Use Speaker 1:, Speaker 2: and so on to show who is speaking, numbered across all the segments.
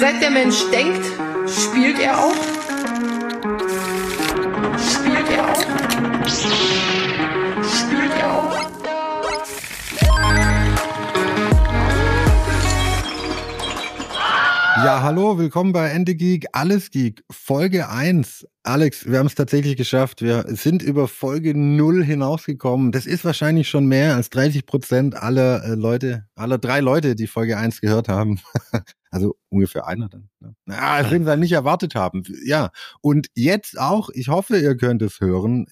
Speaker 1: Seit der Mensch denkt, spielt er auch. Spielt er auch. Spielt er auch.
Speaker 2: Ja, hallo, willkommen bei Ende Geek, Alles Geek, Folge 1. Alex, wir haben es tatsächlich geschafft. Wir sind über Folge 0 hinausgekommen. Das ist wahrscheinlich schon mehr als 30 Prozent aller äh, Leute, aller drei Leute, die Folge 1 gehört haben. also ungefähr einer dann. Ne? Ja, das wir nicht erwartet haben. Ja, und jetzt auch, ich hoffe, ihr könnt es hören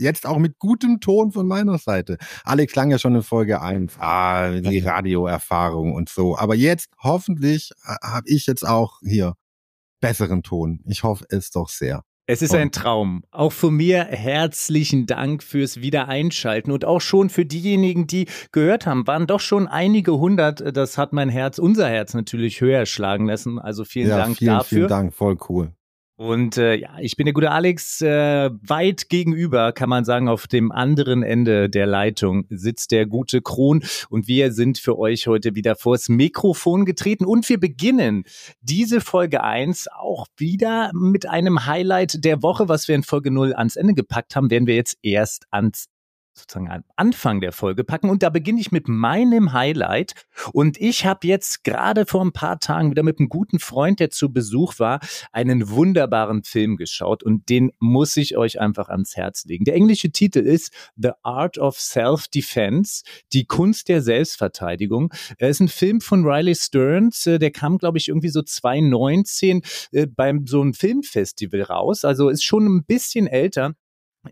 Speaker 2: jetzt auch mit gutem Ton von meiner Seite. Alex klang ja schon in Folge 1, ah, die Radioerfahrung und so. Aber jetzt hoffentlich habe ich jetzt auch hier besseren Ton. Ich hoffe es doch sehr.
Speaker 3: Es ist ein Traum. Auch von mir herzlichen Dank fürs Wiedereinschalten und auch schon für diejenigen, die gehört haben, waren doch schon einige hundert. Das hat mein Herz, unser Herz natürlich höher schlagen lassen. Also vielen ja, Dank
Speaker 2: vielen,
Speaker 3: dafür.
Speaker 2: Vielen Dank, voll cool.
Speaker 3: Und äh, ja, ich bin der gute Alex. Äh, weit gegenüber, kann man sagen, auf dem anderen Ende der Leitung sitzt der gute Kron. Und wir sind für euch heute wieder vors Mikrofon getreten. Und wir beginnen diese Folge eins auch wieder mit einem Highlight der Woche, was wir in Folge null ans Ende gepackt haben, werden wir jetzt erst ans sozusagen am Anfang der Folge packen. Und da beginne ich mit meinem Highlight. Und ich habe jetzt gerade vor ein paar Tagen wieder mit einem guten Freund, der zu Besuch war, einen wunderbaren Film geschaut. Und den muss ich euch einfach ans Herz legen. Der englische Titel ist The Art of Self-Defense, die Kunst der Selbstverteidigung. Er ist ein Film von Riley Stearns. Äh, der kam, glaube ich, irgendwie so 2019 äh, beim so einem Filmfestival raus. Also ist schon ein bisschen älter.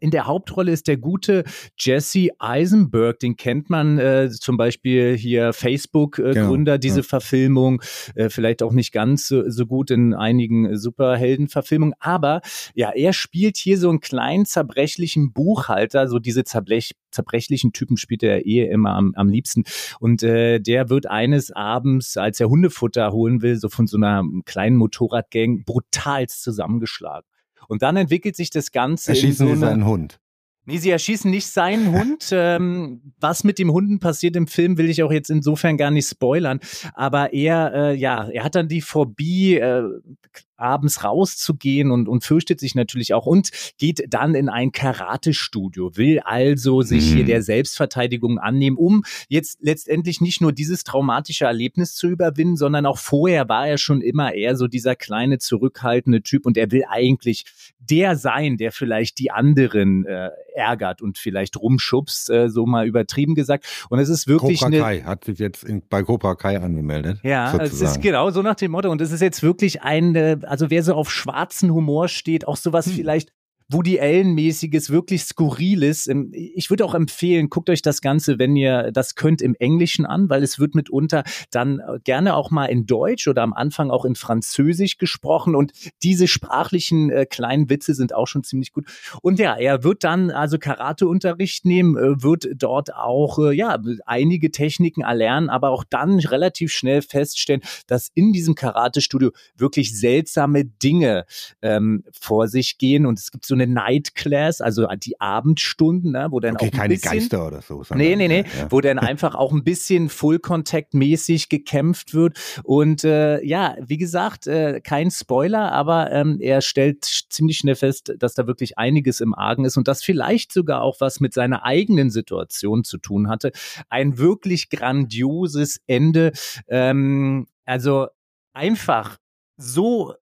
Speaker 3: In der Hauptrolle ist der gute Jesse Eisenberg, den kennt man äh, zum Beispiel hier Facebook-Gründer, äh, genau, diese ja. Verfilmung, äh, vielleicht auch nicht ganz so, so gut in einigen Superhelden-Verfilmungen, aber ja, er spielt hier so einen kleinen zerbrechlichen Buchhalter, so diese zerblech zerbrechlichen Typen spielt er eh immer am, am liebsten und äh, der wird eines Abends, als er Hundefutter holen will, so von so einer kleinen Motorradgang brutalst zusammengeschlagen. Und dann entwickelt sich das Ganze.
Speaker 2: Erschießen so sie seinen Hund.
Speaker 3: Nee, sie erschießen nicht seinen Hund. Ähm, was mit dem Hunden passiert im Film, will ich auch jetzt insofern gar nicht spoilern. Aber er, äh, ja, er hat dann die Phobie, äh, abends rauszugehen und, und fürchtet sich natürlich auch und geht dann in ein Karate-Studio, will also sich mhm. hier der Selbstverteidigung annehmen, um jetzt letztendlich nicht nur dieses traumatische Erlebnis zu überwinden, sondern auch vorher war er schon immer eher so dieser kleine, zurückhaltende Typ und er will eigentlich der sein, der vielleicht die anderen äh, ärgert und vielleicht rumschubst, äh, so mal übertrieben gesagt. Und es ist wirklich
Speaker 2: Cobra Kai hat sich jetzt in, bei Cobra Kai angemeldet.
Speaker 3: Ja, sozusagen. es ist genau so nach dem Motto. Und es ist jetzt wirklich ein, äh, also wer so auf schwarzen Humor steht, auch sowas hm. vielleicht Woody Allen-mäßiges, wirklich skurriles. Ähm, ich würde auch empfehlen, guckt euch das Ganze, wenn ihr das könnt, im Englischen an, weil es wird mitunter dann äh, gerne auch mal in Deutsch oder am Anfang auch in Französisch gesprochen und diese sprachlichen äh, kleinen Witze sind auch schon ziemlich gut. Und ja, er wird dann also Karateunterricht nehmen, äh, wird dort auch äh, ja einige Techniken erlernen, aber auch dann relativ schnell feststellen, dass in diesem Karate-Studio wirklich seltsame Dinge ähm, vor sich gehen und es gibt so eine Night Class, also die Abendstunden, ne, wo dann okay, auch ein
Speaker 2: keine
Speaker 3: bisschen,
Speaker 2: Geister oder so.
Speaker 3: Nee, nee, nee, ja. wo dann einfach auch ein bisschen Full Contact mäßig gekämpft wird und äh, ja, wie gesagt, äh, kein Spoiler, aber ähm, er stellt ziemlich schnell fest, dass da wirklich einiges im Argen ist und das vielleicht sogar auch was mit seiner eigenen Situation zu tun hatte. Ein wirklich grandioses Ende. Ähm, also einfach so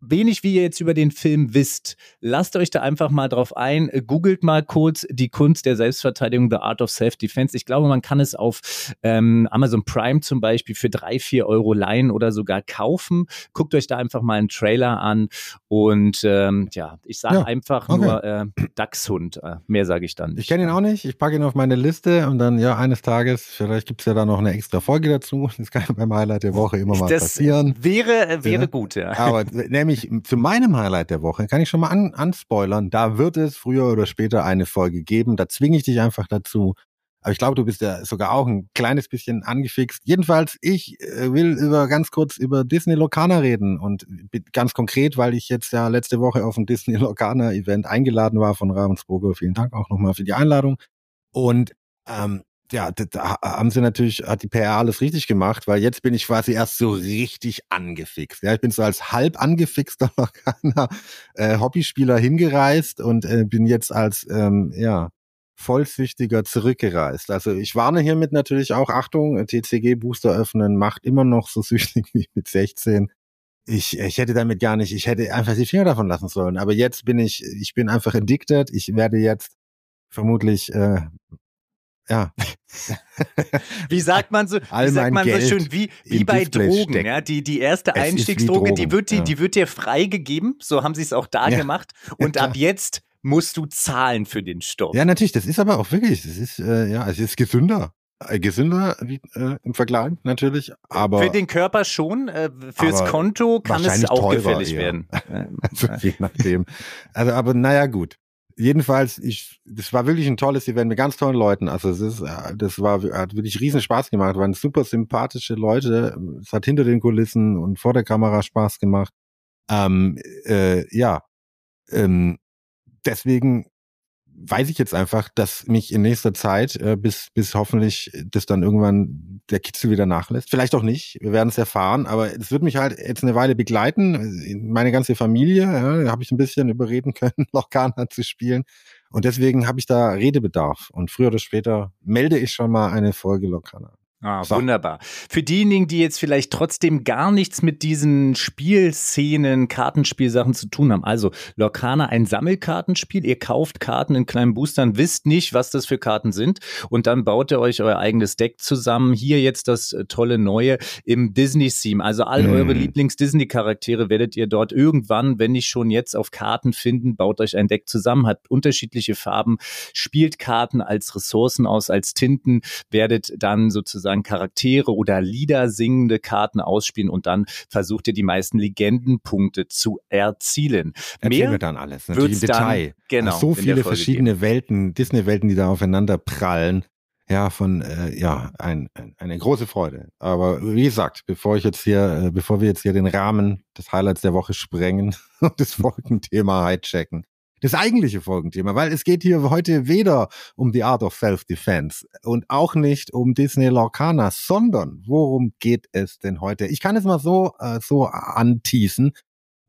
Speaker 3: wenig wie ihr jetzt über den Film wisst, lasst euch da einfach mal drauf ein. Googelt mal kurz die Kunst der Selbstverteidigung, The Art of Self-Defense. Ich glaube, man kann es auf ähm, Amazon Prime zum Beispiel für drei, vier Euro leihen oder sogar kaufen. Guckt euch da einfach mal einen Trailer an und ähm, ja, ich sage ja, einfach okay. nur äh, Dachshund. Äh, mehr sage ich dann nicht.
Speaker 2: Ich kenne ihn auch nicht. Ich packe ihn auf meine Liste und dann ja eines Tages, vielleicht gibt es ja da noch eine extra Folge dazu. Das kann beim Highlight der Woche immer mal
Speaker 3: das
Speaker 2: passieren.
Speaker 3: Wäre, wäre ja. gut, ja.
Speaker 2: Aber nämlich nämlich zu meinem Highlight der Woche, kann ich schon mal an, anspoilern, da wird es früher oder später eine Folge geben. Da zwinge ich dich einfach dazu. Aber ich glaube, du bist ja sogar auch ein kleines bisschen angefixt. Jedenfalls, ich äh, will über ganz kurz über Disney Locana reden und ganz konkret, weil ich jetzt ja letzte Woche auf ein Disney Locana Event eingeladen war von Ravensburger. Vielen Dank auch nochmal für die Einladung. Und ähm, ja, da haben sie natürlich, hat die PR alles richtig gemacht, weil jetzt bin ich quasi erst so richtig angefixt. Ja, ich bin so als halb angefixter Lokana äh, Hobbyspieler hingereist und äh, bin jetzt als ähm, ja vollsüchtiger zurückgereist. Also ich warne hiermit natürlich auch, Achtung, TCG-Booster öffnen macht immer noch so süchtig wie mit 16. Ich, ich hätte damit gar nicht, ich hätte einfach die Finger davon lassen sollen. Aber jetzt bin ich, ich bin einfach addicted. Ich werde jetzt vermutlich äh, ja.
Speaker 3: wie sagt man so, wie sagt man so schön, wie, wie bei Drogen, stecken. ja, die, die erste es Einstiegsdroge, die wird, die, ja. die wird dir freigegeben, so haben sie es auch da ja. gemacht und ab jetzt musst du zahlen für den Stoff.
Speaker 2: Ja, natürlich, das ist aber auch wirklich, das ist, äh, ja, es ist gesünder. Äh, gesünder wie, äh, im Vergleich natürlich, aber
Speaker 3: für den Körper schon, äh, fürs Konto kann es auch gefällig eher. werden.
Speaker 2: also, je nachdem. Also, aber naja, gut jedenfalls, ich, das war wirklich ein tolles Event mit ganz tollen Leuten. Also es ist, äh, das war, hat wirklich riesen Spaß gemacht. Waren super sympathische Leute. Es hat hinter den Kulissen und vor der Kamera Spaß gemacht. Ähm, äh, ja, ähm, deswegen weiß ich jetzt einfach, dass mich in nächster Zeit, äh, bis, bis hoffentlich das dann irgendwann der Kitzel wieder nachlässt. Vielleicht auch nicht, wir werden es erfahren, aber es wird mich halt jetzt eine Weile begleiten. Meine ganze Familie, ja, habe ich ein bisschen überreden können, Lokana zu spielen. Und deswegen habe ich da Redebedarf. Und früher oder später melde ich schon mal eine Folge Lokana.
Speaker 3: Ah, so. wunderbar. Für diejenigen, die jetzt vielleicht trotzdem gar nichts mit diesen Spielszenen, Kartenspielsachen zu tun haben. Also Lorcana, ein Sammelkartenspiel. Ihr kauft Karten in kleinen Boostern, wisst nicht, was das für Karten sind und dann baut ihr euch euer eigenes Deck zusammen. Hier jetzt das äh, tolle Neue im Disney-Theme. Also all mm. eure Lieblings-Disney-Charaktere werdet ihr dort irgendwann, wenn nicht schon jetzt auf Karten finden, baut euch ein Deck zusammen, hat unterschiedliche Farben, spielt Karten als Ressourcen aus, als Tinten, werdet dann sozusagen sozusagen Charaktere oder Lieder singende Karten ausspielen und dann versucht ihr die meisten Legendenpunkte zu erzielen.
Speaker 2: Erzählen Mehr wir dann alles, natürlich im Detail. Dann, genau. So viele verschiedene geben. Welten, Disney-Welten, die da aufeinander prallen. Ja, von äh, ja, ein, ein, eine große Freude. Aber wie gesagt, bevor ich jetzt hier, äh, bevor wir jetzt hier den Rahmen des Highlights der Woche sprengen und das Folgenthema hijacken, das eigentliche Folgenthema, weil es geht hier heute weder um die Art of Self-Defense und auch nicht um Disney Lorcana, sondern worum geht es denn heute? Ich kann es mal so, äh, so anteasen.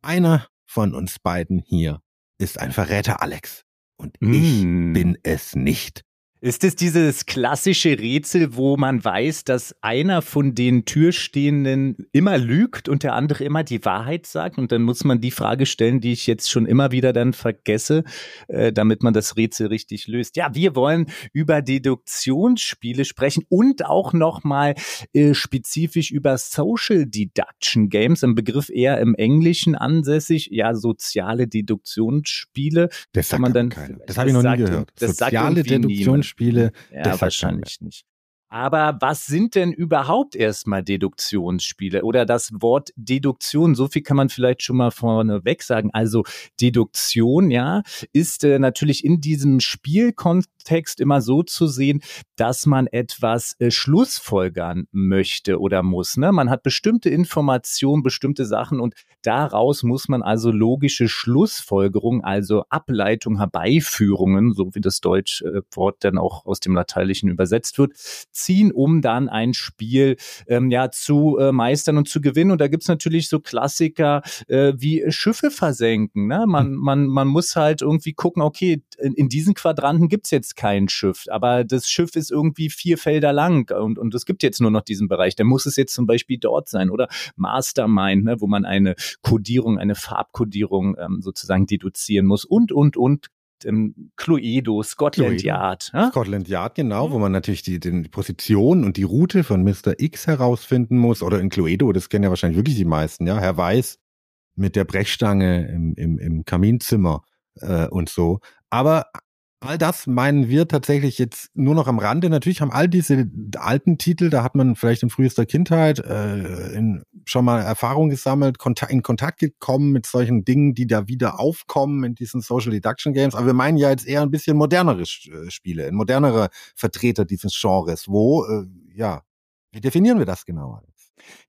Speaker 2: Einer von uns beiden hier ist ein Verräter Alex und mm. ich bin es nicht.
Speaker 3: Ist es dieses klassische Rätsel, wo man weiß, dass einer von den Türstehenden immer lügt und der andere immer die Wahrheit sagt? Und dann muss man die Frage stellen, die ich jetzt schon immer wieder dann vergesse, äh, damit man das Rätsel richtig löst. Ja, wir wollen über Deduktionsspiele sprechen und auch nochmal äh, spezifisch über Social Deduction Games, ein Begriff eher im Englischen ansässig. Ja, soziale Deduktionsspiele.
Speaker 2: Das sagt man dann. Das habe ich noch nie gehört.
Speaker 3: soziale Deduktionsspiele. Spiele. Ja, wahrscheinlich nicht. Aber was sind denn überhaupt erstmal Deduktionsspiele oder das Wort Deduktion? So viel kann man vielleicht schon mal vorneweg sagen. Also Deduktion, ja, ist äh, natürlich in diesem Spielkontext immer so zu sehen, dass man etwas äh, schlussfolgern möchte oder muss. Ne? Man hat bestimmte Informationen, bestimmte Sachen und daraus muss man also logische Schlussfolgerungen, also Ableitung, Herbeiführungen, so wie das deutsche äh, Wort dann auch aus dem Lateinischen übersetzt wird, ziehen, um dann ein Spiel ähm, ja zu äh, meistern und zu gewinnen. Und da gibt's natürlich so Klassiker äh, wie Schiffe versenken. Ne? Man, hm. man, man muss halt irgendwie gucken, okay, in, in diesen Quadranten gibt's jetzt kein Schiff, aber das Schiff ist irgendwie vier Felder lang und, und es gibt jetzt nur noch diesen Bereich. Da muss es jetzt zum Beispiel dort sein oder Mastermind, ne, wo man eine Kodierung, eine Farbkodierung ähm, sozusagen deduzieren muss und, und, und ähm, Cluedo, Scotland. Yard.
Speaker 2: Ja? Scotland Yard, genau, mhm. wo man natürlich die, die Position und die Route von Mr. X herausfinden muss. Oder in Cluedo, das kennen ja wahrscheinlich wirklich die meisten, ja. Herr Weiß mit der Brechstange im, im, im Kaminzimmer äh, und so. Aber All das meinen wir tatsächlich jetzt nur noch am Rande. Natürlich haben all diese alten Titel, da hat man vielleicht in frühester Kindheit äh, in, schon mal Erfahrung gesammelt, Kontakt, in Kontakt gekommen mit solchen Dingen, die da wieder aufkommen in diesen Social Deduction Games. Aber wir meinen ja jetzt eher ein bisschen modernere äh, Spiele, modernere Vertreter dieses Genres. Wo, äh, ja, wie definieren wir das genauer?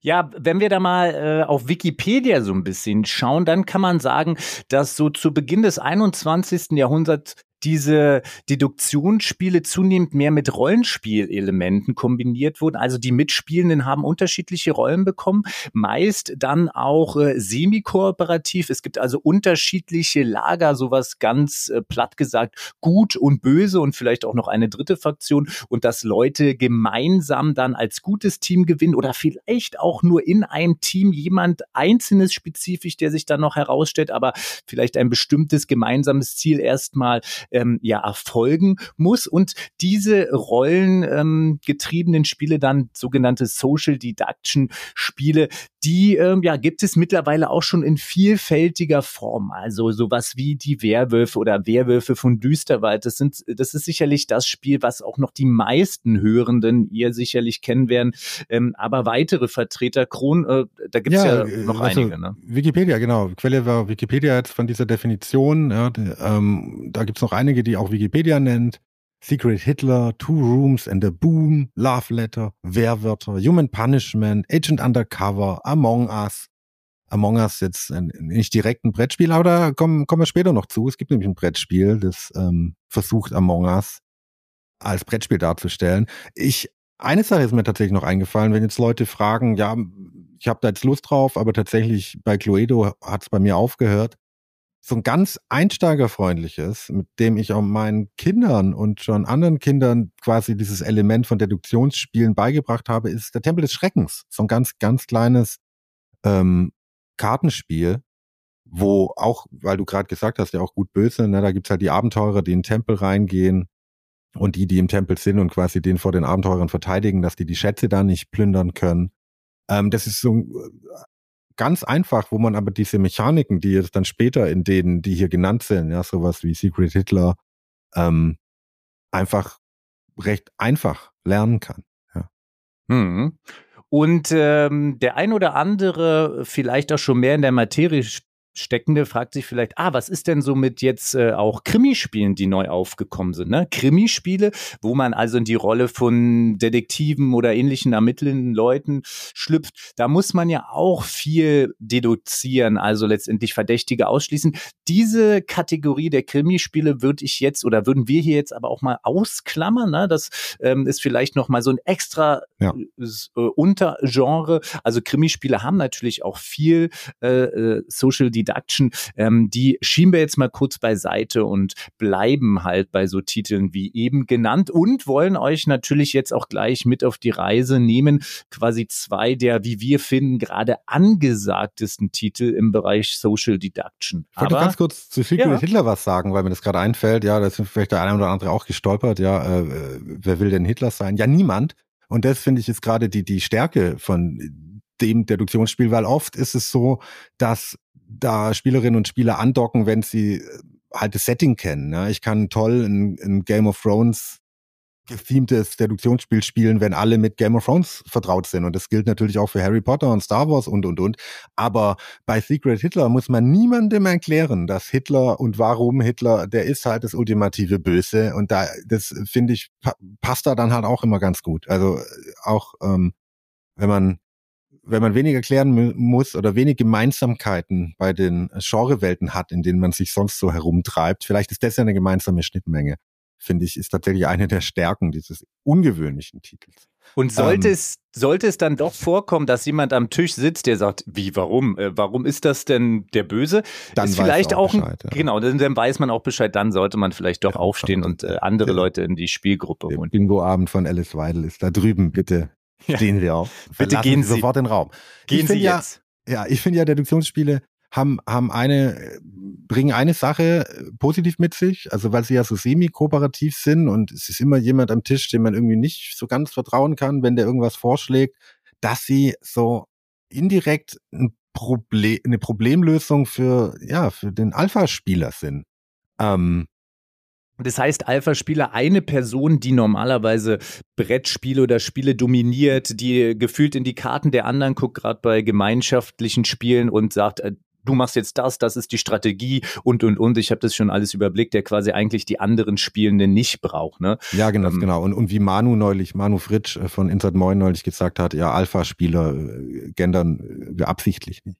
Speaker 3: Ja, wenn wir da mal äh, auf Wikipedia so ein bisschen schauen, dann kann man sagen, dass so zu Beginn des 21. Jahrhunderts diese Deduktionsspiele zunehmend mehr mit Rollenspielelementen kombiniert wurden. Also die Mitspielenden haben unterschiedliche Rollen bekommen, meist dann auch äh, semi-kooperativ. Es gibt also unterschiedliche Lager, sowas ganz äh, platt gesagt, gut und böse und vielleicht auch noch eine dritte Fraktion und dass Leute gemeinsam dann als gutes Team gewinnen oder vielleicht auch nur in einem Team jemand einzelnes spezifisch, der sich dann noch herausstellt, aber vielleicht ein bestimmtes gemeinsames Ziel erstmal ähm, ja erfolgen muss und diese rollengetriebenen ähm, Spiele dann sogenannte Social Deduction Spiele, die ähm, ja gibt es mittlerweile auch schon in vielfältiger Form. Also sowas wie die Werwölfe oder Werwölfe von Düsterwald. Das sind, das ist sicherlich das Spiel, was auch noch die meisten Hörenden ihr sicherlich kennen werden. Ähm, aber weitere Vertreter, Kron, äh, da gibt es ja, ja, noch also einige. Ne?
Speaker 2: Wikipedia, genau. Quelle war Wikipedia jetzt von dieser Definition. Ja, ähm, da gibt es noch einige, die auch Wikipedia nennt. Secret Hitler, Two Rooms and a Boom, Love Letter, Wehrwörter, Human Punishment, Agent Undercover, Among Us. Among Us jetzt nicht direkt ein Brettspiel, aber da kommen, kommen wir später noch zu. Es gibt nämlich ein Brettspiel, das ähm, versucht Among Us als Brettspiel darzustellen. Ich, eine Sache ist mir tatsächlich noch eingefallen, wenn jetzt Leute fragen, ja, ich habe da jetzt Lust drauf, aber tatsächlich bei Cluedo hat es bei mir aufgehört so ein ganz einsteigerfreundliches, mit dem ich auch meinen Kindern und schon anderen Kindern quasi dieses Element von Deduktionsspielen beigebracht habe, ist der Tempel des Schreckens. So ein ganz, ganz kleines ähm, Kartenspiel, wo auch, weil du gerade gesagt hast, ja auch gut böse, ne, da gibt's halt die Abenteurer, die in den Tempel reingehen und die, die im Tempel sind und quasi den vor den Abenteurern verteidigen, dass die die Schätze da nicht plündern können. Ähm, das ist so ganz einfach, wo man aber diese Mechaniken, die jetzt dann später in denen, die hier genannt sind, ja, sowas wie Secret Hitler, ähm, einfach recht einfach lernen kann. Ja.
Speaker 3: Hm. Und ähm, der ein oder andere vielleicht auch schon mehr in der Materie Steckende fragt sich vielleicht, ah, was ist denn so mit jetzt äh, auch Krimispielen, die neu aufgekommen sind? Ne? Krimispiele, wo man also in die Rolle von Detektiven oder ähnlichen ermittelnden Leuten schlüpft. Da muss man ja auch viel deduzieren, also letztendlich Verdächtige ausschließen. Diese Kategorie der Krimispiele würde ich jetzt oder würden wir hier jetzt aber auch mal ausklammern. Ne? Das ähm, ist vielleicht noch mal so ein extra ja. äh, Untergenre. Also Krimispiele haben natürlich auch viel äh, äh Social Deduction, ähm, die schieben wir jetzt mal kurz beiseite und bleiben halt bei so Titeln wie eben genannt und wollen euch natürlich jetzt auch gleich mit auf die Reise nehmen. Quasi zwei der, wie wir finden, gerade angesagtesten Titel im Bereich Social Deduction.
Speaker 2: Ich wollte ganz kurz zu Secret ja. Hitler was sagen, weil mir das gerade einfällt. Ja, da ist vielleicht der eine oder andere auch gestolpert. Ja, äh, wer will denn Hitler sein? Ja, niemand. Und das finde ich ist gerade die, die Stärke von dem Deduktionsspiel, weil oft ist es so, dass da Spielerinnen und Spieler andocken, wenn sie äh, halt das Setting kennen. Ne? Ich kann toll ein, ein Game of Thrones gethemtes Deduktionsspiel spielen, wenn alle mit Game of Thrones vertraut sind. Und das gilt natürlich auch für Harry Potter und Star Wars und, und, und. Aber bei Secret Hitler muss man niemandem erklären, dass Hitler und warum Hitler, der ist halt das ultimative Böse. Und da, das finde ich, passt da dann halt auch immer ganz gut. Also äh, auch, ähm, wenn man wenn man wenig erklären muss oder wenig Gemeinsamkeiten bei den Genrewelten hat, in denen man sich sonst so herumtreibt, vielleicht ist das ja eine gemeinsame Schnittmenge, finde ich, ist tatsächlich eine der Stärken dieses ungewöhnlichen Titels.
Speaker 3: Und sollte ähm, es, sollte es dann doch vorkommen, dass jemand am Tisch sitzt, der sagt, wie, warum? Äh, warum ist das denn der Böse?
Speaker 2: Dann
Speaker 3: ist
Speaker 2: vielleicht auch,
Speaker 3: Bescheid, ein, ja. genau, dann, dann, weiß man auch Bescheid, dann sollte man vielleicht doch ja, aufstehen und äh, andere ja. Leute in die Spielgruppe
Speaker 2: holen. Bingo-Abend von Alice Weidel ist da drüben, bitte stehen wir auf.
Speaker 3: Bitte gehen Sie
Speaker 2: sofort in den Raum.
Speaker 3: Gehen Sie jetzt.
Speaker 2: Ja, ich finde ja, Deduktionsspiele haben, haben eine, bringen eine Sache äh, positiv mit sich, also weil sie ja so semi-kooperativ sind und es ist immer jemand am Tisch, dem man irgendwie nicht so ganz vertrauen kann, wenn der irgendwas vorschlägt, dass sie so indirekt ein Problem, eine Problemlösung für, ja, für den Alpha-Spieler sind. Ähm,
Speaker 3: das heißt, Alpha-Spieler, eine Person, die normalerweise Brettspiele oder Spiele dominiert, die gefühlt in die Karten der anderen guckt, gerade bei gemeinschaftlichen Spielen und sagt, äh, du machst jetzt das, das ist die Strategie und und und. Ich habe das schon alles überblickt, der quasi eigentlich die anderen Spielenden nicht braucht. Ne?
Speaker 2: Ja, genau, ähm, genau. Und, und wie Manu neulich, Manu Fritsch äh, von Inside Moin neulich gesagt hat, ja, Alpha-Spieler äh, gendern wir absichtlich nicht.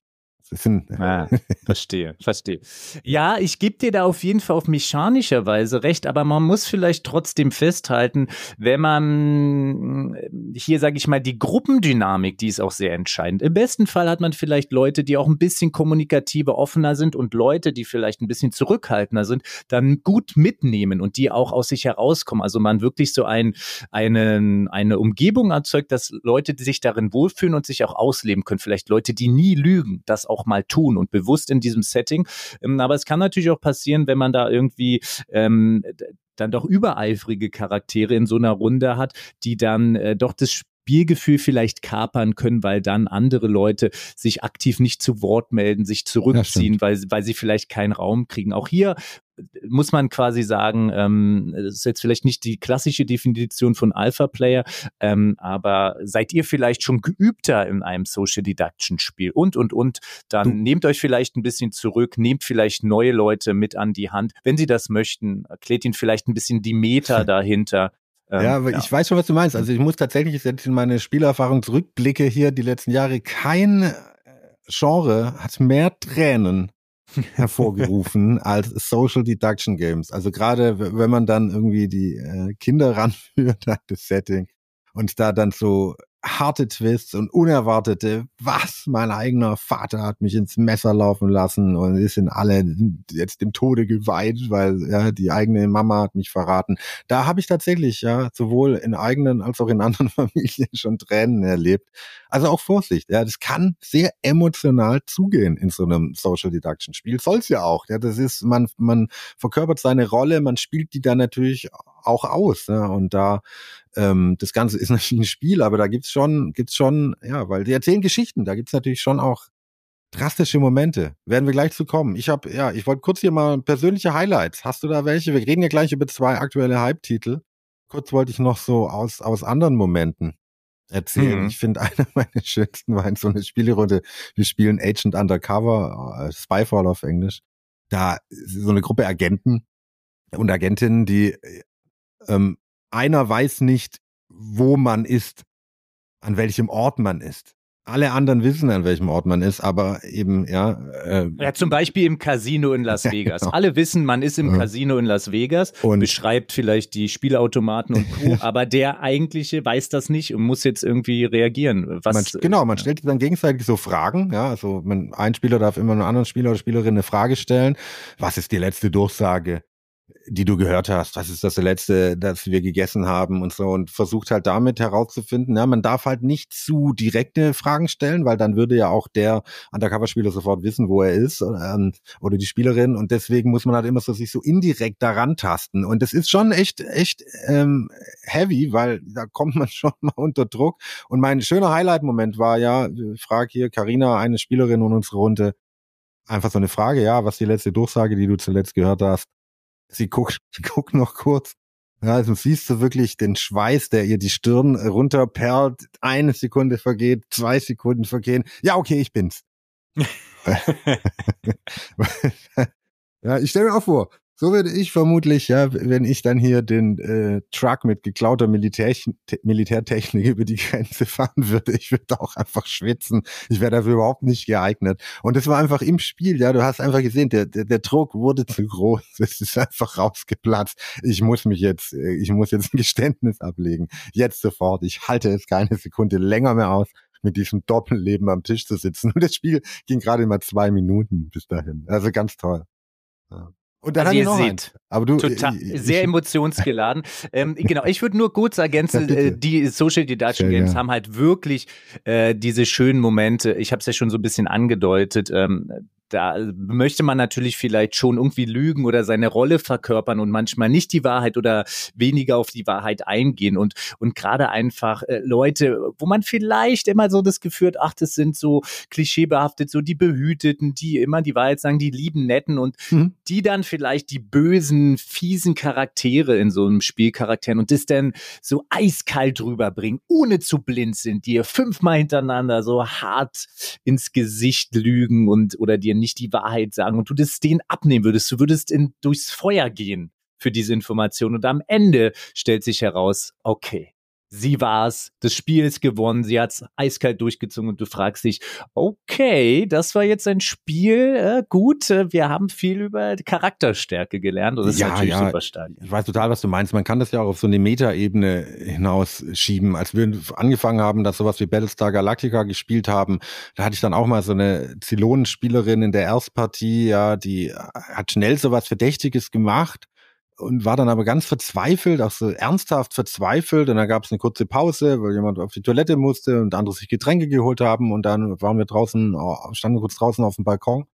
Speaker 3: Ah, verstehe, verstehe. Ja, ich gebe dir da auf jeden Fall auf mechanischer Weise recht, aber man muss vielleicht trotzdem festhalten, wenn man hier, sage ich mal, die Gruppendynamik, die ist auch sehr entscheidend. Im besten Fall hat man vielleicht Leute, die auch ein bisschen kommunikativer, offener sind und Leute, die vielleicht ein bisschen zurückhaltender sind, dann gut mitnehmen und die auch aus sich herauskommen. Also man wirklich so ein, einen, eine Umgebung erzeugt, dass Leute, die sich darin wohlfühlen und sich auch ausleben können. Vielleicht Leute, die nie lügen, das auch mal tun und bewusst in diesem Setting. Ähm, aber es kann natürlich auch passieren, wenn man da irgendwie ähm, dann doch übereifrige Charaktere in so einer Runde hat, die dann äh, doch das Spielgefühl vielleicht kapern können, weil dann andere Leute sich aktiv nicht zu Wort melden, sich zurückziehen, ja, weil, weil sie vielleicht keinen Raum kriegen. Auch hier äh, muss man quasi sagen, ähm, das ist jetzt vielleicht nicht die klassische Definition von Alpha-Player, ähm, aber seid ihr vielleicht schon geübter in einem Social Deduction Spiel und, und, und, dann du. nehmt euch vielleicht ein bisschen zurück, nehmt vielleicht neue Leute mit an die Hand. Wenn sie das möchten, erklärt ihnen vielleicht ein bisschen die Meta dahinter.
Speaker 2: Ähm, ja, aber ja. ich weiß schon, was du meinst. Also ich muss tatsächlich jetzt in meine Spielerfahrung zurückblicke hier die letzten Jahre. Kein äh, Genre hat mehr Tränen hervorgerufen als Social Deduction Games. Also gerade wenn man dann irgendwie die äh, Kinder ranführt an das Setting und da dann so harte Twists und unerwartete, was, mein eigener Vater hat mich ins Messer laufen lassen und ist in alle jetzt dem Tode geweiht, weil ja, die eigene Mama hat mich verraten. Da habe ich tatsächlich ja sowohl in eigenen als auch in anderen Familien schon Tränen erlebt. Also auch Vorsicht, ja, das kann sehr emotional zugehen in so einem Social Deduction Spiel. Soll's ja auch, ja, das ist, man, man verkörpert seine Rolle, man spielt die dann natürlich auch aus, ja, und da ähm, das Ganze ist natürlich ein Spiel, aber da gibt's schon, gibt's schon, ja, weil die erzählen Geschichten, da gibt's natürlich schon auch drastische Momente. Werden wir gleich zu kommen. Ich habe, ja, ich wollte kurz hier mal persönliche Highlights. Hast du da welche? Wir reden ja gleich über zwei aktuelle Hype-Titel. Kurz wollte ich noch so aus, aus anderen Momenten erzählen. Mhm. Ich finde, eine meiner schönsten war in so eine Spielerunde. Wir spielen Agent Undercover, äh, Spyfall auf Englisch. Da so eine Gruppe Agenten und Agentinnen, die ähm, einer weiß nicht, wo man ist, an welchem Ort man ist. Alle anderen wissen, an welchem Ort man ist, aber eben, ja.
Speaker 3: Äh, ja, zum Beispiel im Casino in Las Vegas. genau. Alle wissen, man ist im ja. Casino in Las Vegas und beschreibt vielleicht die Spielautomaten und Co., aber der eigentliche weiß das nicht und muss jetzt irgendwie reagieren. Was,
Speaker 2: man, genau, man stellt dann gegenseitig so Fragen, ja, also man, ein Spieler darf immer einem anderen Spieler oder Spielerin eine Frage stellen. Was ist die letzte Durchsage? Die du gehört hast, was ist das letzte, das wir gegessen haben und so. Und versucht halt damit herauszufinden, ja, man darf halt nicht zu direkte Fragen stellen, weil dann würde ja auch der Undercover-Spieler sofort wissen, wo er ist ähm, oder die Spielerin. Und deswegen muss man halt immer so sich so indirekt daran tasten. Und das ist schon echt, echt ähm, heavy, weil da kommt man schon mal unter Druck. Und mein schöner Highlight-Moment war ja, frag hier Karina, eine Spielerin und unsere Runde, einfach so eine Frage, ja, was die letzte Durchsage, die du zuletzt gehört hast, Sie guckt, guckt noch kurz. Ja, also siehst du wirklich den Schweiß, der ihr die Stirn runterperlt. Eine Sekunde vergeht, zwei Sekunden vergehen. Ja, okay, ich bin's. ja, ich stelle mir auch vor, so würde ich vermutlich, ja, wenn ich dann hier den äh, Truck mit geklauter Militär, Militärtechnik über die Grenze fahren würde, ich würde auch einfach schwitzen. Ich wäre dafür überhaupt nicht geeignet. Und das war einfach im Spiel, ja, du hast einfach gesehen, der, der, der Druck wurde zu groß. Es ist einfach rausgeplatzt. Ich muss mich jetzt, äh, ich muss jetzt ein Geständnis ablegen. Jetzt sofort. Ich halte es keine Sekunde länger mehr aus mit diesem Doppelleben am Tisch zu sitzen. Und das Spiel ging gerade mal zwei Minuten bis dahin. Also ganz toll.
Speaker 3: Ja. Und dann also ihr seht, aber du, total, ich, sehr emotionsgeladen. ähm, genau, ich würde nur kurz ergänzen, ja, äh, die Social Deduction Games ja. haben halt wirklich äh, diese schönen Momente. Ich habe es ja schon so ein bisschen angedeutet. Ähm, da möchte man natürlich vielleicht schon irgendwie lügen oder seine Rolle verkörpern und manchmal nicht die Wahrheit oder weniger auf die Wahrheit eingehen und und gerade einfach äh, Leute, wo man vielleicht immer so das Gefühl hat, ach, das sind so klischeebehaftet, so die Behüteten, die immer die Wahrheit sagen, die lieben Netten und mhm. die dann vielleicht die bösen, fiesen Charaktere in so einem Spielcharakteren und das dann so eiskalt rüberbringen, ohne zu blind sind, dir fünfmal hintereinander so hart ins Gesicht lügen und oder dir nicht die Wahrheit sagen und du das denen abnehmen würdest. Du würdest in, durchs Feuer gehen für diese Information und am Ende stellt sich heraus, okay, sie war's, das Spiel ist gewonnen, sie hat's eiskalt durchgezogen und du fragst dich, okay, das war jetzt ein Spiel, äh, gut, äh, wir haben viel über Charakterstärke gelernt und das
Speaker 2: Ja,
Speaker 3: ist natürlich
Speaker 2: ja.
Speaker 3: super stark.
Speaker 2: Ich weiß total, was du meinst. Man kann das ja auch auf so eine Metaebene hinausschieben. Als wir angefangen haben, dass sowas wie Battlestar Galactica gespielt haben, da hatte ich dann auch mal so eine Zylonenspielerin in der Erstpartie, ja, die hat schnell sowas Verdächtiges gemacht und war dann aber ganz verzweifelt, auch so ernsthaft verzweifelt. Und dann gab es eine kurze Pause, weil jemand auf die Toilette musste und andere sich Getränke geholt haben. Und dann waren wir draußen, standen wir kurz draußen auf dem Balkon.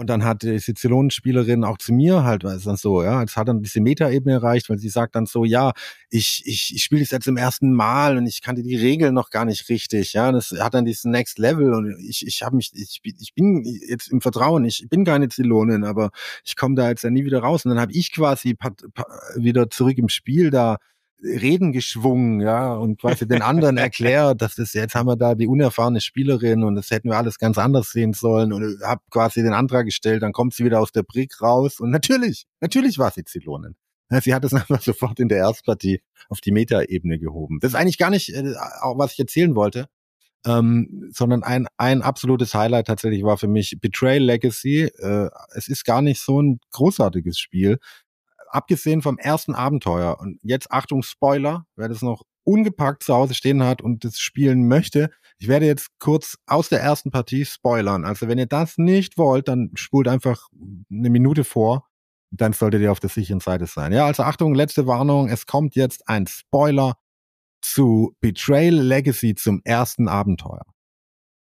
Speaker 2: Und dann hat die Zylonenspielerin auch zu mir halt, weil es dann so, ja, es hat dann diese Metaebene erreicht, weil sie sagt dann so, ja, ich, ich, ich spiele das jetzt zum ersten Mal und ich kannte die Regeln noch gar nicht richtig, ja, das hat dann diesen Next Level und ich, ich habe mich, ich, ich bin jetzt im Vertrauen, ich bin keine Zylonin, aber ich komme da jetzt ja nie wieder raus. Und dann habe ich quasi wieder zurück im Spiel da Reden geschwungen, ja, und quasi den anderen erklärt, dass das jetzt haben wir da die unerfahrene Spielerin und das hätten wir alles ganz anders sehen sollen und hab quasi den Antrag gestellt, dann kommt sie wieder aus der Brick raus und natürlich, natürlich war sie Zylonin. Sie hat es einfach sofort in der Erstpartie auf die Metaebene gehoben. Das ist eigentlich gar nicht, äh, auch was ich erzählen wollte, ähm, sondern ein, ein absolutes Highlight tatsächlich war für mich Betrayal Legacy. Äh, es ist gar nicht so ein großartiges Spiel, abgesehen vom ersten Abenteuer. Und jetzt Achtung, Spoiler, wer das noch ungepackt zu Hause stehen hat und das spielen möchte. Ich werde jetzt kurz aus der ersten Partie spoilern. Also wenn ihr das nicht wollt, dann spult einfach eine Minute vor. Dann solltet ihr auf der sicheren Seite sein. Ja, also Achtung, letzte Warnung. Es kommt jetzt ein Spoiler zu Betrayal Legacy zum ersten Abenteuer.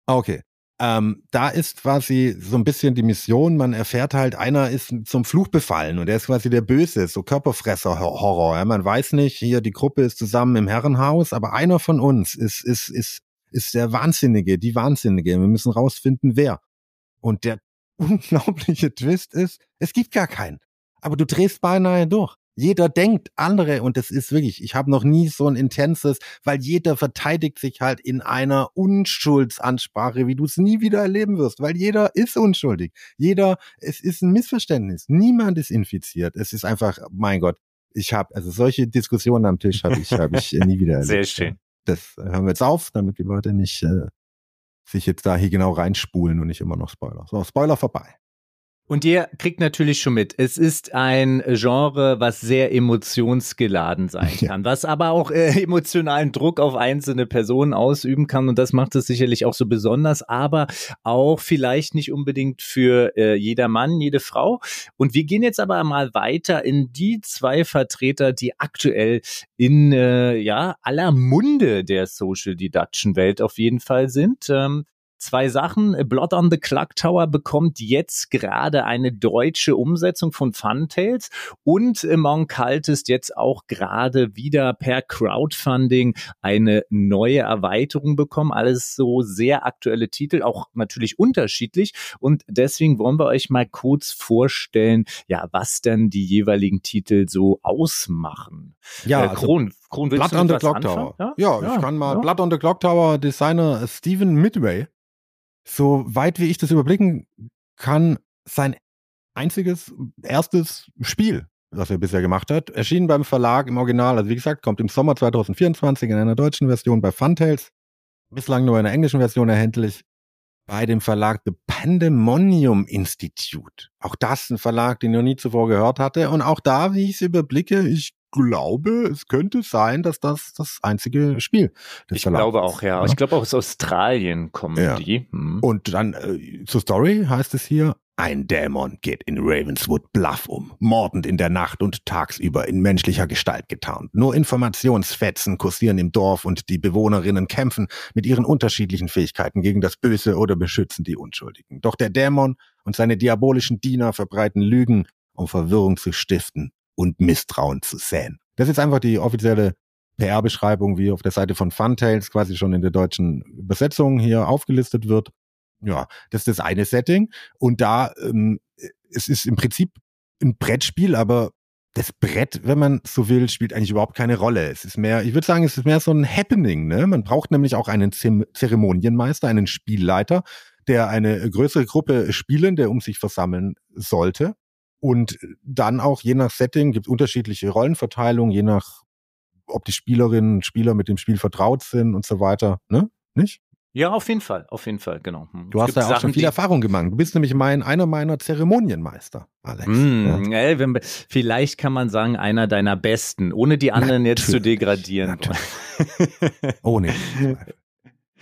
Speaker 2: Okay. Ähm, da ist quasi so ein bisschen die Mission, man erfährt halt, einer ist zum Fluch befallen und er ist quasi der Böse, so Körperfresser-Horror. Ja, man weiß nicht, hier die Gruppe ist zusammen im Herrenhaus, aber einer von uns ist, ist, ist, ist der Wahnsinnige, die Wahnsinnige. Wir müssen rausfinden, wer. Und der unglaubliche Twist ist, es gibt gar keinen. Aber du drehst beinahe durch. Jeder denkt andere und das ist wirklich, ich habe noch nie so ein intenses, weil jeder verteidigt sich halt in einer Unschuldsansprache, wie du es nie wieder erleben wirst, weil jeder ist unschuldig. Jeder, es ist ein Missverständnis. Niemand ist infiziert. Es ist einfach, mein Gott, ich habe also solche Diskussionen am Tisch habe ich habe ich nie wieder erlebt.
Speaker 3: Sehr schön.
Speaker 2: Das hören wir jetzt auf, damit die Leute nicht äh, sich jetzt da hier genau reinspulen und nicht immer noch Spoiler. So, Spoiler vorbei.
Speaker 3: Und ihr kriegt natürlich schon mit, es ist ein Genre, was sehr emotionsgeladen sein kann, was aber auch äh, emotionalen Druck auf einzelne Personen ausüben kann und das macht es sicherlich auch so besonders, aber auch vielleicht nicht unbedingt für äh, jeder Mann, jede Frau. Und wir gehen jetzt aber mal weiter in die zwei Vertreter, die aktuell in äh, ja aller Munde der Social Deduction Welt auf jeden Fall sind. Ähm, Zwei Sachen. Blood on the Clock Tower bekommt jetzt gerade eine deutsche Umsetzung von Funtails und Monk Cult ist jetzt auch gerade wieder per Crowdfunding eine neue Erweiterung bekommen. Alles so sehr aktuelle Titel, auch natürlich unterschiedlich. Und deswegen wollen wir euch mal kurz vorstellen, ja, was denn die jeweiligen Titel so ausmachen.
Speaker 2: Ja,
Speaker 3: äh, Kron, Kron,
Speaker 2: Blood on the Clock
Speaker 3: anfangen?
Speaker 2: Tower. Ja,
Speaker 3: Ja,
Speaker 2: ich kann mal.
Speaker 3: ja.
Speaker 2: Blood on the Clock Tower Designer Stephen Midway. So weit wie ich das überblicken kann, sein einziges, erstes Spiel, was er bisher gemacht hat, erschienen beim Verlag im Original. Also wie gesagt, kommt im Sommer 2024 in einer deutschen Version bei Funtails. Bislang nur in einer englischen Version erhältlich. Bei dem Verlag The Pandemonium Institute. Auch das ein Verlag, den ich noch nie zuvor gehört hatte. Und auch da, wie ich es überblicke, ich glaube, es könnte sein, dass das das einzige Spiel des
Speaker 3: Ich
Speaker 2: Verlags
Speaker 3: glaube
Speaker 2: ist.
Speaker 3: auch, ja. Ich glaube auch aus Australien kommen
Speaker 2: Ja.
Speaker 3: die. Hm.
Speaker 2: Und dann äh, zur Story heißt es hier, ein Dämon geht in Ravenswood Bluff um, mordend in der Nacht und tagsüber in menschlicher Gestalt getarnt. Nur Informationsfetzen kursieren im Dorf und die Bewohnerinnen kämpfen mit ihren unterschiedlichen Fähigkeiten gegen das Böse oder beschützen die Unschuldigen. Doch der Dämon und seine diabolischen Diener verbreiten Lügen, um Verwirrung zu stiften und Misstrauen zu säen. Das ist einfach die offizielle PR-Beschreibung, wie auf der Seite von Funtails quasi schon in der deutschen Übersetzung hier aufgelistet wird. Ja, das ist das eine Setting. Und da, ähm, es ist im Prinzip ein Brettspiel, aber das Brett, wenn man so will, spielt eigentlich überhaupt keine Rolle. Es ist mehr, ich würde sagen, es ist mehr so ein Happening. Ne? Man braucht nämlich auch einen Zeremonienmeister, einen Spielleiter, der eine größere Gruppe Spielende um sich versammeln sollte. Und dann auch je nach Setting gibt es unterschiedliche Rollenverteilung, je nach ob die Spielerinnen und Spieler mit dem Spiel vertraut sind und so weiter, ne? Nicht?
Speaker 3: Ja, auf jeden Fall, auf jeden Fall, genau.
Speaker 2: Hm. Du es hast ja auch schon viel Erfahrung gemacht. Du bist nämlich mein, einer meiner Zeremonienmeister, Alex.
Speaker 3: Mm, ja. ey, wenn, vielleicht kann man sagen, einer deiner besten, ohne die anderen Natürlich. jetzt zu degradieren.
Speaker 2: Ohne.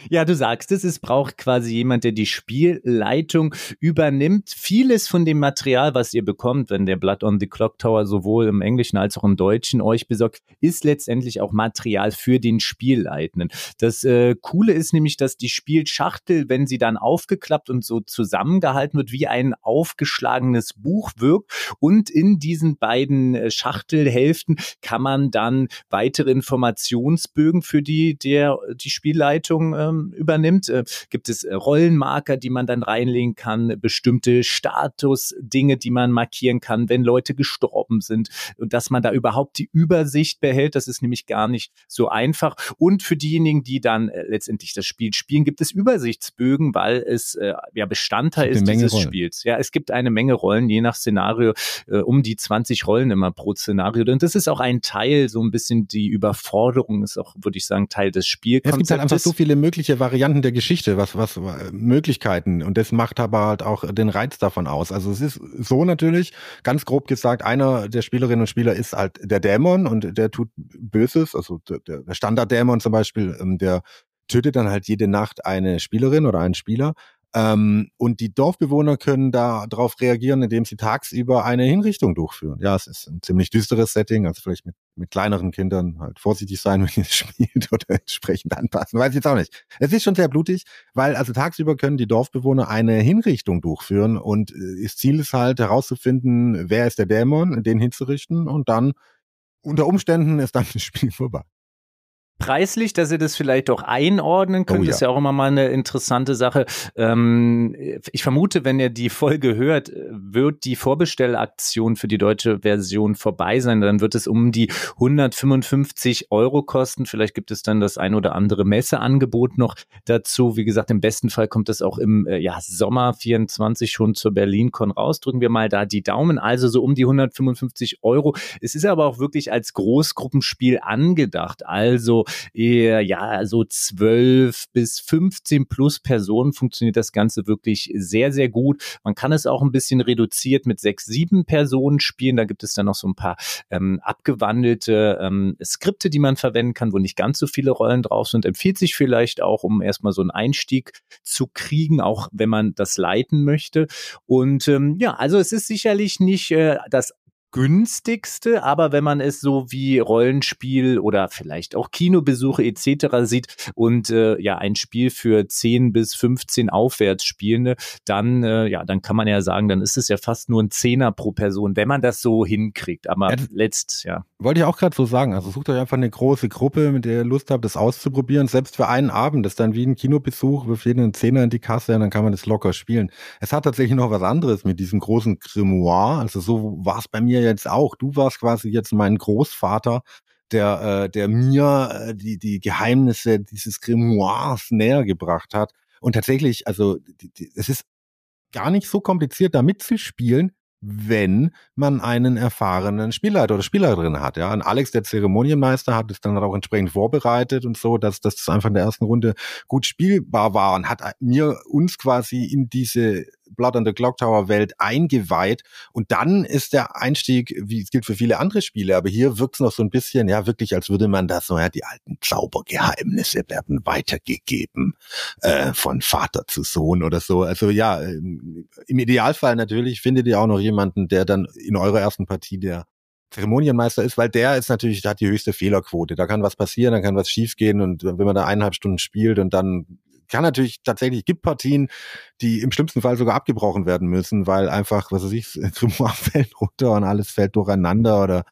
Speaker 3: Ja, du sagst es, es braucht quasi jemand, der die Spielleitung übernimmt. Vieles von dem Material, was ihr bekommt, wenn der Blood on the Clock Tower sowohl im Englischen als auch im Deutschen euch besorgt, ist letztendlich auch Material für den Spielleitenden. Das äh, Coole ist nämlich, dass die Spielschachtel, wenn sie dann aufgeklappt und so zusammengehalten wird, wie ein aufgeschlagenes Buch wirkt. Und in diesen beiden äh, Schachtelhälften kann man dann weitere Informationsbögen für die, der, die Spielleitung äh, ähm, übernimmt. Äh, gibt es äh, Rollenmarker, die man dann reinlegen kann, bestimmte Statusdinge, die man markieren kann, wenn Leute gestorben sind und dass man da überhaupt die Übersicht behält. Das ist nämlich gar nicht so einfach. Und für diejenigen, die dann äh, letztendlich das Spiel spielen, gibt es Übersichtsbögen, weil es äh, ja Bestandteil ist dieses Rollen. Spiels. Ja, es gibt eine Menge Rollen, je nach Szenario, äh, um die 20 Rollen immer pro Szenario. Und das ist auch ein Teil, so ein bisschen die Überforderung ist auch, würde ich sagen, Teil des Spielkonzeptes.
Speaker 2: Es gibt halt einfach so viele Möglichkeiten mögliche Varianten der Geschichte, was, was, Möglichkeiten. Und das macht aber halt auch den Reiz davon aus. Also es ist so natürlich, ganz grob gesagt, einer der Spielerinnen und Spieler ist halt der Dämon und der tut Böses. Also der, der Standarddämon zum Beispiel, ähm, der tötet dann halt jede Nacht eine Spielerin oder einen Spieler. Ähm, und die Dorfbewohner können da darauf reagieren, indem sie tagsüber eine Hinrichtung durchführen. Ja, es ist ein ziemlich düsteres Setting, also vielleicht mit, mit kleineren Kindern halt vorsichtig sein, wenn ihr spielt oder entsprechend anpassen. Weiß ich jetzt auch nicht. Es ist schon sehr blutig, weil also tagsüber können die Dorfbewohner eine Hinrichtung durchführen und äh, das Ziel ist halt herauszufinden, wer ist der Dämon, den hinzurichten und dann unter Umständen ist dann das Spiel vorbei
Speaker 3: preislich, dass ihr das vielleicht auch einordnen könnt, oh, ja. ist ja auch immer mal eine interessante Sache. Ähm, ich vermute, wenn ihr die Folge hört, wird die Vorbestellaktion für die deutsche Version vorbei sein. Dann wird es um die 155 Euro kosten. Vielleicht gibt es dann das ein oder andere Messeangebot noch dazu. Wie gesagt, im besten Fall kommt es auch im äh, ja, Sommer 24 schon zur BerlinCon raus. Drücken wir mal da die Daumen. Also so um die 155 Euro. Es ist aber auch wirklich als Großgruppenspiel angedacht. Also eher, ja, so zwölf bis 15 plus Personen funktioniert das Ganze wirklich sehr, sehr gut. Man kann es auch ein bisschen reduziert mit sechs, sieben Personen spielen. Da gibt es dann noch so ein paar ähm, abgewandelte ähm, Skripte, die man verwenden kann, wo nicht ganz so viele Rollen drauf sind. Empfiehlt sich vielleicht auch, um erstmal so einen Einstieg zu kriegen, auch wenn man das leiten möchte. Und ähm, ja, also es ist sicherlich nicht äh, das günstigste, aber wenn man es so wie Rollenspiel oder vielleicht auch Kinobesuche etc. sieht und äh, ja ein Spiel für 10 bis 15 Aufwärtsspielende, dann äh, ja, dann kann man ja sagen, dann ist es ja fast nur ein Zehner pro Person, wenn man das so hinkriegt. Aber ja, letzt, ja.
Speaker 2: Wollte ich auch gerade so sagen. Also sucht euch einfach eine große Gruppe, mit der ihr Lust habt, das auszuprobieren. Selbst für einen Abend, das ist dann wie ein Kinobesuch, wirft jeden einen Zehner in die Kasse und dann kann man das locker spielen. Es hat tatsächlich noch was anderes mit diesem großen Grimoire. Also so war es bei mir jetzt auch. Du warst quasi jetzt mein Großvater, der, äh, der mir äh, die, die Geheimnisse dieses Grimoires näher gebracht hat. Und tatsächlich, also die, die, es ist gar nicht so kompliziert, da mitzuspielen, wenn man einen erfahrenen Spielleiter oder Spielerin hat. Ja, und Alex, der Zeremonienmeister, hat es dann auch entsprechend vorbereitet und so, dass, dass das einfach in der ersten Runde gut spielbar war und hat mir uns quasi in diese Blood on the Clock Tower Welt eingeweiht. Und dann ist der Einstieg, wie es gilt für viele andere Spiele, aber hier wirkt es noch so ein bisschen, ja, wirklich, als würde man das so, ja, die alten Zaubergeheimnisse werden weitergegeben äh, von Vater zu Sohn oder so. Also ja, ähm, im Idealfall natürlich findet ihr auch noch jemanden, der dann in eurer ersten Partie der Zeremonienmeister ist, weil der ist natürlich, der hat die höchste Fehlerquote. Da kann was passieren, da kann was schiefgehen und wenn man da eineinhalb Stunden spielt und dann kann natürlich tatsächlich, gibt Partien, die im schlimmsten Fall sogar abgebrochen werden müssen, weil einfach, was weiß ich, Grimoire fällt runter und alles fällt durcheinander oder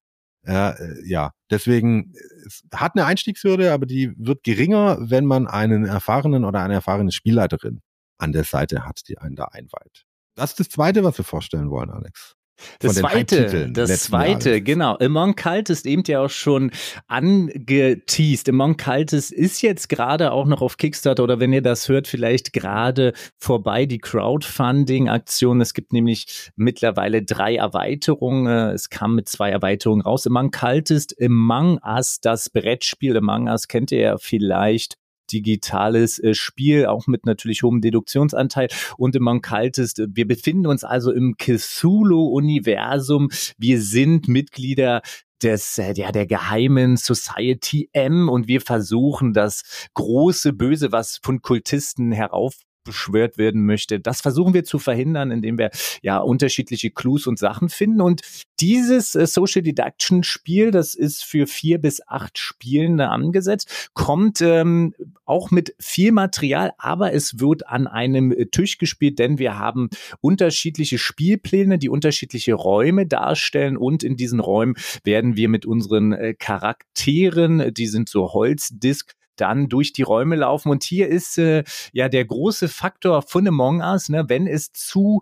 Speaker 2: äh, ja. Deswegen, es hat eine Einstiegshürde, aber die wird geringer, wenn man einen erfahrenen oder eine erfahrene Spielleiterin an der Seite hat, die einen da einweiht. Das ist das Zweite, was wir vorstellen wollen, Alex.
Speaker 3: Das zweite, das zweite, Jahres. genau. Among Cultist eben ja auch schon angeteased. Among Cultist ist jetzt gerade auch noch auf Kickstarter oder wenn ihr das hört, vielleicht gerade vorbei, die Crowdfunding-Aktion. Es gibt nämlich mittlerweile drei Erweiterungen. Es kam mit zwei Erweiterungen raus. Among Cultist, Among Us, das Brettspiel Among Us kennt ihr ja vielleicht digitales äh, Spiel, auch mit natürlich hohem Deduktionsanteil und im Kaltest. Wir befinden uns also im Cthulhu-Universum. Wir sind Mitglieder des, äh, ja, der geheimen Society M und wir versuchen das große Böse, was von Kultisten herauf beschwört werden möchte. Das versuchen wir zu verhindern, indem wir ja unterschiedliche Clues und Sachen finden. Und dieses äh, Social Deduction Spiel, das ist für vier bis acht Spielende angesetzt, kommt ähm, auch mit viel Material, aber es wird an einem äh, Tisch gespielt, denn wir haben unterschiedliche Spielpläne, die unterschiedliche Räume darstellen und in diesen Räumen werden wir mit unseren äh, Charakteren, die sind so Holzdisk, dann durch die Räume laufen. Und hier ist äh, ja der große Faktor von Among Us, ne, wenn es zu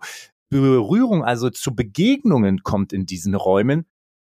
Speaker 3: Berührung, also zu Begegnungen kommt in diesen Räumen,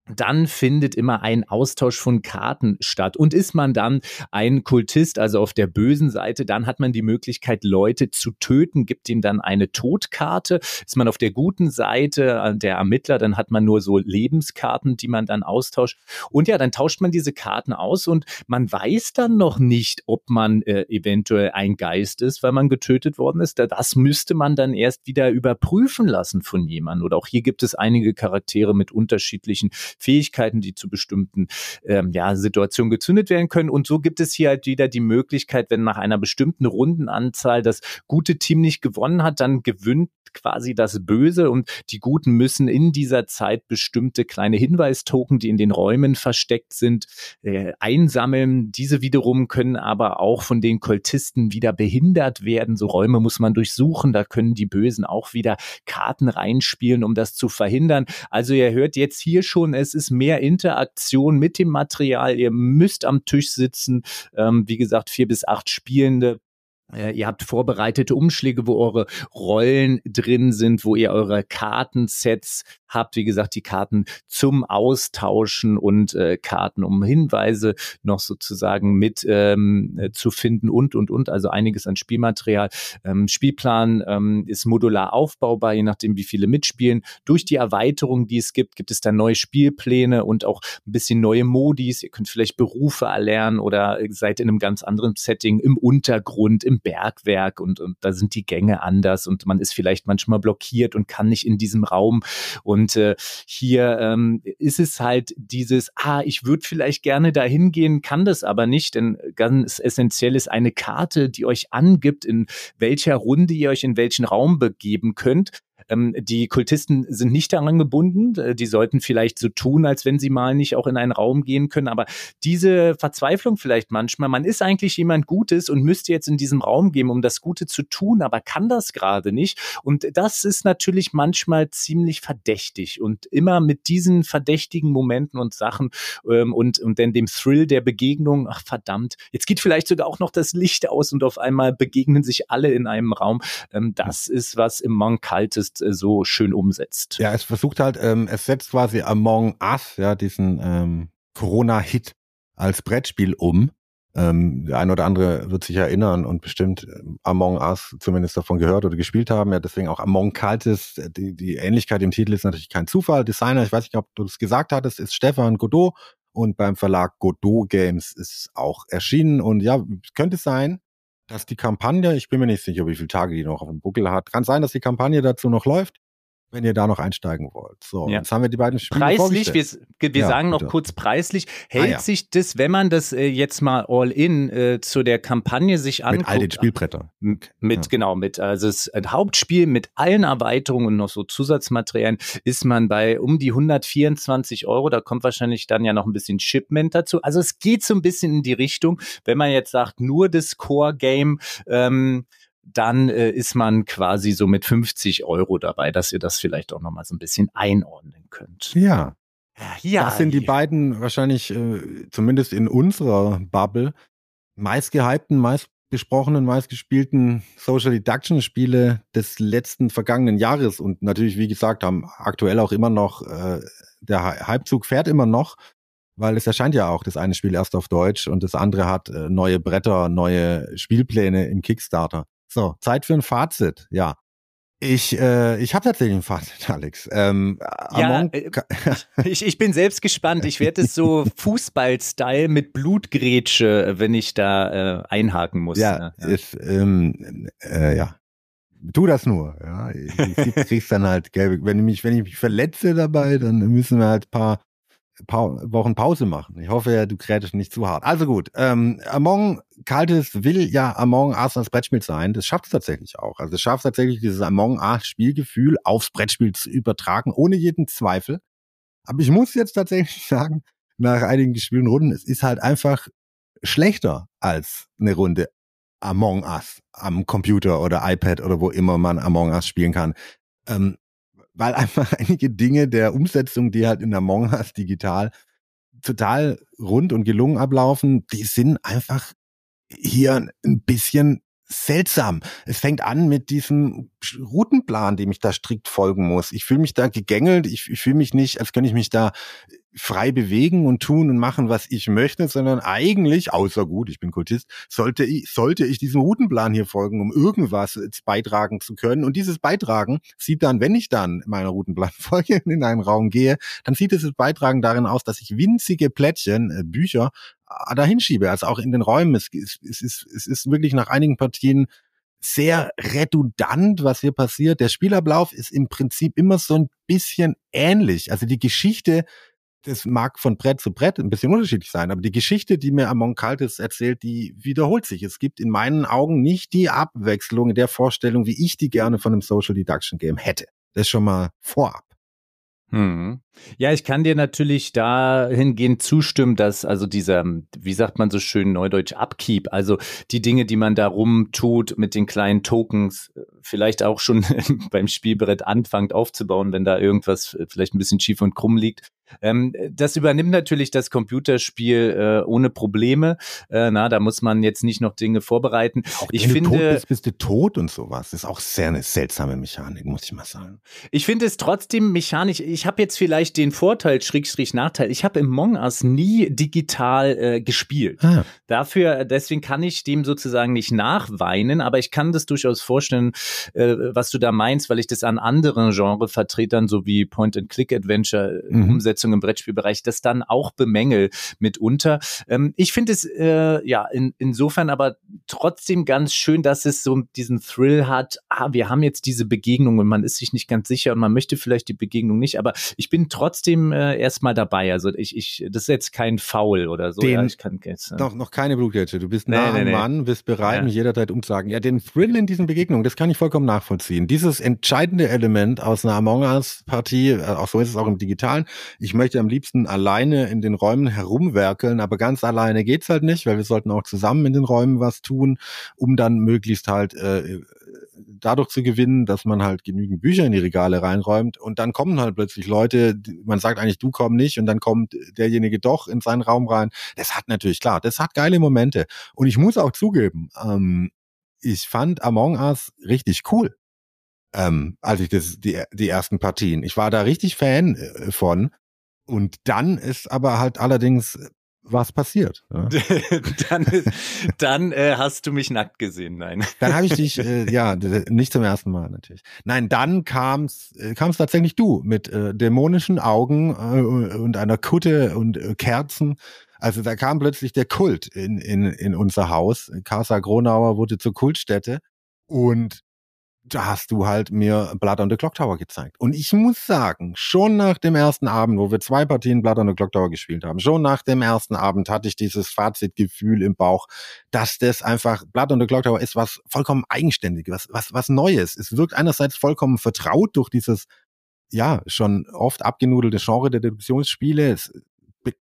Speaker 3: dann findet immer ein Austausch von Karten statt. Und ist man dann ein Kultist, also auf der bösen Seite, dann hat man die Möglichkeit, Leute zu töten, gibt ihnen dann eine Todkarte. Ist man auf der guten Seite, äh, der Ermittler, dann hat man nur so Lebenskarten, die man dann austauscht. Und ja, dann tauscht man diese Karten aus und man weiß dann noch nicht, ob man äh, eventuell ein Geist ist, weil man getötet worden ist. Das müsste man dann erst wieder überprüfen lassen von jemandem. Oder auch hier gibt es einige Charaktere mit unterschiedlichen Fähigkeiten, die zu bestimmten ähm, ja, Situationen gezündet werden können. Und so gibt es hier halt wieder die Möglichkeit, wenn nach einer bestimmten Rundenanzahl das gute Team nicht gewonnen hat, dann gewinnt quasi das Böse und die Guten müssen in dieser Zeit bestimmte kleine Hinweistoken, die in den Räumen versteckt sind, äh, einsammeln. Diese wiederum können aber auch von den Kultisten wieder behindert werden. So Räume muss man durchsuchen. Da können die Bösen auch wieder Karten reinspielen, um das zu verhindern. Also ihr hört jetzt hier schon, es ist mehr Interaktion mit dem Material. Ihr müsst am Tisch sitzen. Ähm, wie gesagt, vier bis acht Spielende äh, ihr habt vorbereitete Umschläge, wo eure Rollen drin sind, wo ihr eure Kartensets habt. Wie gesagt, die Karten zum Austauschen und äh, Karten, um Hinweise noch sozusagen mit ähm, äh, zu finden und, und, und. Also einiges an Spielmaterial. Ähm, Spielplan ähm, ist modular aufbaubar, je nachdem, wie viele mitspielen. Durch die Erweiterung, die es gibt, gibt es dann neue Spielpläne und auch ein bisschen neue Modis. Ihr könnt vielleicht Berufe erlernen oder seid in einem ganz anderen Setting im Untergrund, im Bergwerk und, und da sind die Gänge anders und man ist vielleicht manchmal blockiert und kann nicht in diesem Raum. Und äh, hier ähm, ist es halt dieses, ah, ich würde vielleicht gerne dahin gehen, kann das aber nicht, denn ganz essentiell ist eine Karte, die euch angibt, in welcher Runde ihr euch in welchen Raum begeben könnt. Ähm, die Kultisten sind nicht daran gebunden. Äh, die sollten vielleicht so tun, als wenn sie mal nicht auch in einen Raum gehen können. Aber diese Verzweiflung vielleicht manchmal, man ist eigentlich jemand Gutes und müsste jetzt in diesem Raum gehen, um das Gute zu tun, aber kann das gerade nicht. Und das ist natürlich manchmal ziemlich verdächtig und immer mit diesen verdächtigen Momenten und Sachen ähm, und, und dann dem Thrill der Begegnung, ach verdammt, jetzt geht vielleicht sogar auch noch das Licht aus und auf einmal begegnen sich alle in einem Raum. Ähm, das ist, was im Monk Kaltes jetzt äh, so schön umsetzt.
Speaker 2: Ja, es versucht halt, ähm, es setzt quasi Among Us, ja, diesen ähm, Corona-Hit als Brettspiel um. Ähm, der eine oder andere wird sich erinnern und bestimmt ähm, Among Us zumindest davon gehört oder gespielt haben. Ja, deswegen auch Among Cultists. Die, die Ähnlichkeit im Titel ist natürlich kein Zufall. Designer, ich weiß nicht, ob du es gesagt hattest, ist Stefan Godot und beim Verlag Godot Games ist auch erschienen. Und ja, könnte sein, dass die Kampagne, ich bin mir nicht sicher, wie viele Tage die noch auf dem Buckel hat, kann sein, dass die Kampagne dazu noch läuft wenn ihr da noch einsteigen wollt. So, ja. jetzt haben wir die beiden Spiele
Speaker 3: Preislich, wir, wir ja, sagen noch bitte. kurz preislich, hält ah, ja. sich das, wenn man das äh, jetzt mal all in äh, zu der Kampagne sich anguckt.
Speaker 2: Mit all den Spielbrettern.
Speaker 3: Mit, genau, mit, also das Hauptspiel mit allen Erweiterungen und noch so Zusatzmaterialien ist man bei um die 124 Euro. Da kommt wahrscheinlich dann ja noch ein bisschen Shipment dazu. Also es geht so ein bisschen in die Richtung, wenn man jetzt sagt, nur das Core-Game, ähm, dann äh, ist man quasi so mit 50 Euro dabei, dass ihr das vielleicht auch nochmal so ein bisschen einordnen könnt.
Speaker 2: Ja. Ja, das sind die beiden wahrscheinlich, äh, zumindest in unserer Bubble, meistgehypten, meist meistgesprochenen, meistgespielten Social Deduction Spiele des letzten vergangenen Jahres und natürlich, wie gesagt, haben aktuell auch immer noch, äh, der Halbzug fährt immer noch, weil es erscheint ja auch das eine Spiel erst auf Deutsch und das andere hat äh, neue Bretter, neue Spielpläne im Kickstarter. So, Zeit für ein Fazit, ja. Ich, äh, ich habe tatsächlich ein Fazit, Alex. Ähm,
Speaker 3: ja, äh, ich, ich bin selbst gespannt. Ich werde es so Fußball-Style mit Blutgrätsche, wenn ich da äh, einhaken muss.
Speaker 2: Ja, ne? ja. Ist, ähm, äh, ja. Tu das nur. Ja. Ich kriegst dann halt gelbe. Wenn ich mich, wenn ich mich verletze dabei, dann müssen wir halt paar pa Wochen Pause machen. Ich hoffe, ja, du krätest nicht zu hart. Also gut, ähm, Among Kaltes will ja Among Us als Brettspiel sein. Das schafft es tatsächlich auch. Also es schafft tatsächlich dieses Among Us Spielgefühl aufs Brettspiel zu übertragen, ohne jeden Zweifel. Aber ich muss jetzt tatsächlich sagen, nach einigen gespielten Runden, es ist halt einfach schlechter als eine Runde Among Us am Computer oder iPad oder wo immer man Among Us spielen kann. Ähm, weil einfach einige Dinge der Umsetzung, die halt in Among Us digital total rund und gelungen ablaufen, die sind einfach hier ein bisschen seltsam. Es fängt an mit diesem Routenplan, dem ich da strikt folgen muss. Ich fühle mich da gegängelt, ich, ich fühle mich nicht, als könnte ich mich da frei bewegen und tun und machen, was ich möchte, sondern eigentlich, außer gut, ich bin Kultist, sollte ich, sollte ich diesem Routenplan hier folgen, um irgendwas beitragen zu können. Und dieses Beitragen sieht dann, wenn ich dann meiner Routenplanfolge in einen Raum gehe, dann sieht dieses Beitragen darin aus, dass ich winzige Plättchen, äh, Bücher, äh, dahin schiebe. Also auch in den Räumen. Es, es, es, ist, es ist wirklich nach einigen Partien sehr redundant, was hier passiert. Der Spielablauf ist im Prinzip immer so ein bisschen ähnlich. Also die Geschichte das mag von Brett zu Brett ein bisschen unterschiedlich sein, aber die Geschichte, die mir Amon Kaltes erzählt, die wiederholt sich. Es gibt in meinen Augen nicht die Abwechslung in der Vorstellung, wie ich die gerne von einem Social Deduction Game hätte. Das schon mal vorab.
Speaker 3: Hm. Ja, ich kann dir natürlich dahingehend zustimmen, dass also dieser, wie sagt man so schön neudeutsch, Upkeep, also die Dinge, die man da rumtut mit den kleinen Tokens, vielleicht auch schon beim Spielbrett anfängt aufzubauen, wenn da irgendwas vielleicht ein bisschen schief und krumm liegt, ähm, das übernimmt natürlich das Computerspiel äh, ohne Probleme. Äh, na, da muss man jetzt nicht noch Dinge vorbereiten.
Speaker 2: Auch ich wenn finde, du tot bist, bist du tot und sowas. Das ist auch sehr eine seltsame Mechanik, muss ich mal sagen.
Speaker 3: Ich finde es trotzdem mechanisch. Ich habe jetzt vielleicht den Vorteil, Schrägstrich Nachteil. Ich habe im Mong Us nie digital äh, gespielt. Ah. Dafür, deswegen kann ich dem sozusagen nicht nachweinen, aber ich kann das durchaus vorstellen, äh, was du da meinst, weil ich das an anderen Genrevertretern so wie Point-and-Click-Adventure mhm. umsetze Umsetzung im Brettspielbereich das dann auch bemängel mitunter. Ähm, ich finde es äh, ja in, insofern aber trotzdem ganz schön, dass es so diesen Thrill hat. Ah, wir haben jetzt diese Begegnung und man ist sich nicht ganz sicher und man möchte vielleicht die Begegnung nicht, aber ich bin trotzdem äh, erstmal dabei. Also ich, ich, das ist jetzt kein Foul oder so.
Speaker 2: Den, ja, ich kann jetzt, äh, noch, noch keine Blutgrätsche. Du bist nah nee, nee, Mann, bist bereit, ja. mich jederzeit umzusagen. Ja, den Thrill in diesen Begegnungen, das kann ich vollkommen nachvollziehen. Dieses entscheidende Element aus einer Among Us-Partie, äh, auch so ist es auch im Digitalen. Ich ich möchte am liebsten alleine in den Räumen herumwerkeln, aber ganz alleine geht's halt nicht, weil wir sollten auch zusammen in den Räumen was tun, um dann möglichst halt äh, dadurch zu gewinnen, dass man halt genügend Bücher in die Regale reinräumt und dann kommen halt plötzlich Leute, man sagt eigentlich, du komm nicht und dann kommt derjenige doch in seinen Raum rein. Das hat natürlich klar, das hat geile Momente und ich muss auch zugeben, ähm, ich fand Among Us richtig cool. Ähm, als ich das die die ersten Partien. Ich war da richtig Fan äh, von und dann ist aber halt allerdings äh, was passiert. Ja.
Speaker 3: dann dann äh, hast du mich nackt gesehen, nein.
Speaker 2: Dann habe ich dich, äh, ja, nicht zum ersten Mal natürlich. Nein, dann kam's äh, kam's tatsächlich du mit äh, dämonischen Augen äh, und einer Kutte und äh, Kerzen. Also da kam plötzlich der Kult in, in, in unser Haus. Casa Gronauer wurde zur Kultstätte. Und da hast du halt mir Blood on the Clock Tower gezeigt. Und ich muss sagen, schon nach dem ersten Abend, wo wir zwei Partien Blood on the Clock Tower gespielt haben, schon nach dem ersten Abend hatte ich dieses Fazitgefühl im Bauch, dass das einfach, Blood on the Clock Tower ist was vollkommen eigenständiges, was, was, was Neues. Es wirkt einerseits vollkommen vertraut durch dieses, ja, schon oft abgenudelte Genre der Deduktionsspiele. Es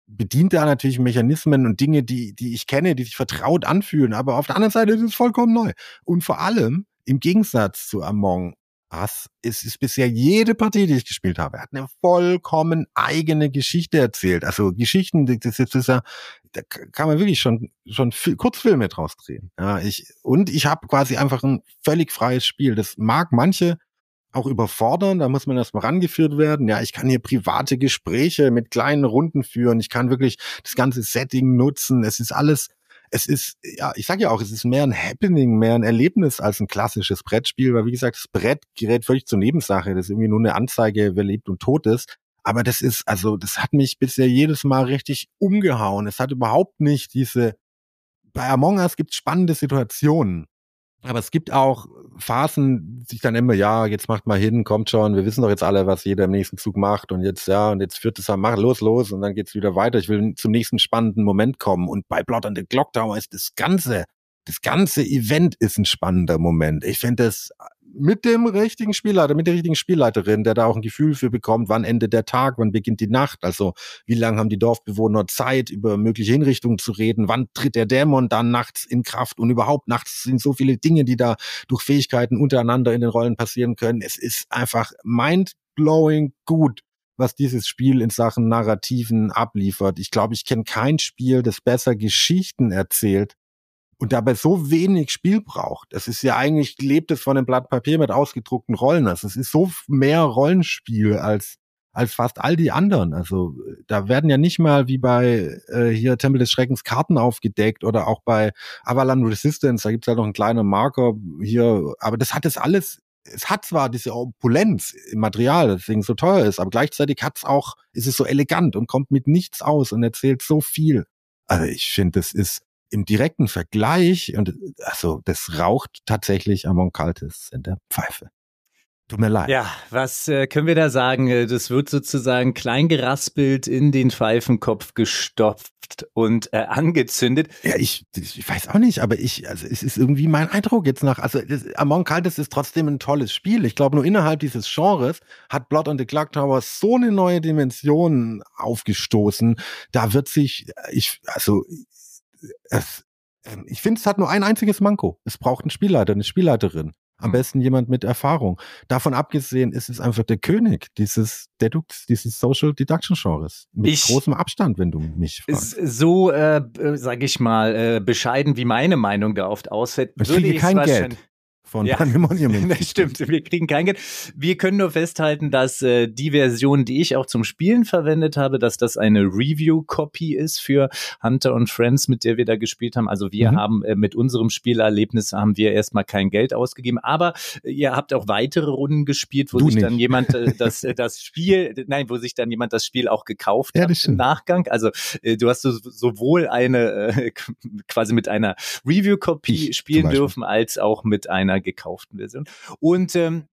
Speaker 2: bedient da natürlich Mechanismen und Dinge, die, die ich kenne, die sich vertraut anfühlen. Aber auf der anderen Seite ist es vollkommen neu. Und vor allem, im Gegensatz zu Among Was? Es ist bisher jede Partie, die ich gespielt habe, hat eine vollkommen eigene Geschichte erzählt. Also Geschichten, das ist, das ist ja, da kann man wirklich schon schon Kurzfilme draus drehen. Ja, ich und ich habe quasi einfach ein völlig freies Spiel. Das mag manche auch überfordern, da muss man erstmal rangeführt werden. Ja, ich kann hier private Gespräche mit kleinen Runden führen. Ich kann wirklich das ganze Setting nutzen. Es ist alles es ist, ja, ich sage ja auch, es ist mehr ein Happening, mehr ein Erlebnis als ein klassisches Brettspiel, weil wie gesagt, das Brett gerät völlig zur Nebensache. Das ist irgendwie nur eine Anzeige, wer lebt und tot ist. Aber das ist, also, das hat mich bisher jedes Mal richtig umgehauen. Es hat überhaupt nicht diese, bei Among Us gibt es spannende Situationen. Aber es gibt auch Phasen, sich dann immer, ja, jetzt macht mal hin, kommt schon, wir wissen doch jetzt alle, was jeder im nächsten Zug macht und jetzt, ja, und jetzt führt es an, mach los, los und dann geht's wieder weiter. Ich will zum nächsten spannenden Moment kommen. Und bei Blood on the Clock Tower ist das Ganze, das ganze Event ist ein spannender Moment. Ich finde das mit dem richtigen Spielleiter, mit der richtigen Spielleiterin, der da auch ein Gefühl für bekommt, wann endet der Tag, wann beginnt die Nacht, also wie lange haben die Dorfbewohner Zeit, über mögliche Hinrichtungen zu reden, wann tritt der Dämon dann nachts in Kraft und überhaupt nachts sind so viele Dinge, die da durch Fähigkeiten untereinander in den Rollen passieren können. Es ist einfach mind-blowing gut was dieses Spiel in Sachen Narrativen abliefert. Ich glaube, ich kenne kein Spiel, das besser Geschichten erzählt und dabei so wenig Spiel braucht. Es ist ja eigentlich, lebt es von einem Blatt Papier mit ausgedruckten Rollen. Also es ist so mehr Rollenspiel als als fast all die anderen. Also da werden ja nicht mal wie bei äh, hier Tempel des Schreckens Karten aufgedeckt oder auch bei Avalon Resistance, da gibt's ja noch einen kleinen Marker hier, aber das hat es alles, es hat zwar diese Opulenz im Material, deswegen so teuer ist, aber gleichzeitig hat's auch, ist es so elegant und kommt mit nichts aus und erzählt so viel. Also ich finde, das ist im direkten Vergleich, und also das raucht tatsächlich Amon Kaltes in der Pfeife. Tut mir leid.
Speaker 3: Ja, was äh, können wir da sagen? Äh, das wird sozusagen kleingeraspelt in den Pfeifenkopf gestopft und äh, angezündet.
Speaker 2: Ja, ich, ich weiß auch nicht, aber ich, also es ist irgendwie mein Eindruck jetzt nach, also das, Amon Kaltes ist trotzdem ein tolles Spiel. Ich glaube, nur innerhalb dieses Genres hat Blood on the Clock Tower so eine neue Dimension aufgestoßen. Da wird sich, ich, also es, ähm, ich finde, es hat nur ein einziges Manko. Es braucht einen Spielleiter, eine Spielleiterin. Am hm. besten jemand mit Erfahrung. Davon abgesehen ist es einfach der König dieses Deduct, dieses Social Deduction Genres. Mit ich, großem Abstand, wenn du mich fragst.
Speaker 3: So, äh, sage ich mal, äh, bescheiden wie meine Meinung da oft ausfällt.
Speaker 2: Ich kriege kein Geld von ja, Pandemonium.
Speaker 3: Das stimmt, wir kriegen kein Geld. Wir können nur festhalten, dass äh, die Version, die ich auch zum Spielen verwendet habe, dass das eine Review-Copy ist für Hunter und Friends, mit der wir da gespielt haben. Also wir mhm. haben äh, mit unserem Spielerlebnis haben wir erstmal kein Geld ausgegeben, aber äh, ihr habt auch weitere Runden gespielt, wo du sich nicht. dann jemand äh, das, äh, das Spiel, nein, wo sich dann jemand das Spiel auch gekauft ja, hat im Nachgang. Also äh, du hast so, sowohl eine äh, quasi mit einer Review-Copy spielen dürfen, als auch mit einer einer gekauften Version. Und ähm,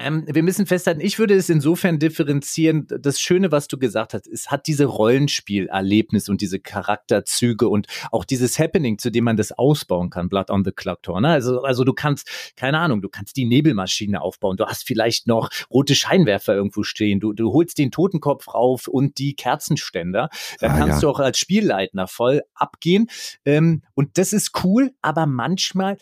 Speaker 3: ähm, wir müssen festhalten, ich würde es insofern differenzieren. Das Schöne, was du gesagt hast, es hat diese Rollenspielerlebnis und diese Charakterzüge und auch dieses Happening, zu dem man das ausbauen kann, Blood on the Clock Tower. Ne? Also, also du kannst, keine Ahnung, du kannst die Nebelmaschine aufbauen. Du hast vielleicht noch rote Scheinwerfer irgendwo stehen. Du, du holst den Totenkopf rauf und die Kerzenständer. Da ah, kannst ja. du auch als Spielleitner voll abgehen. Ähm, und das ist cool, aber manchmal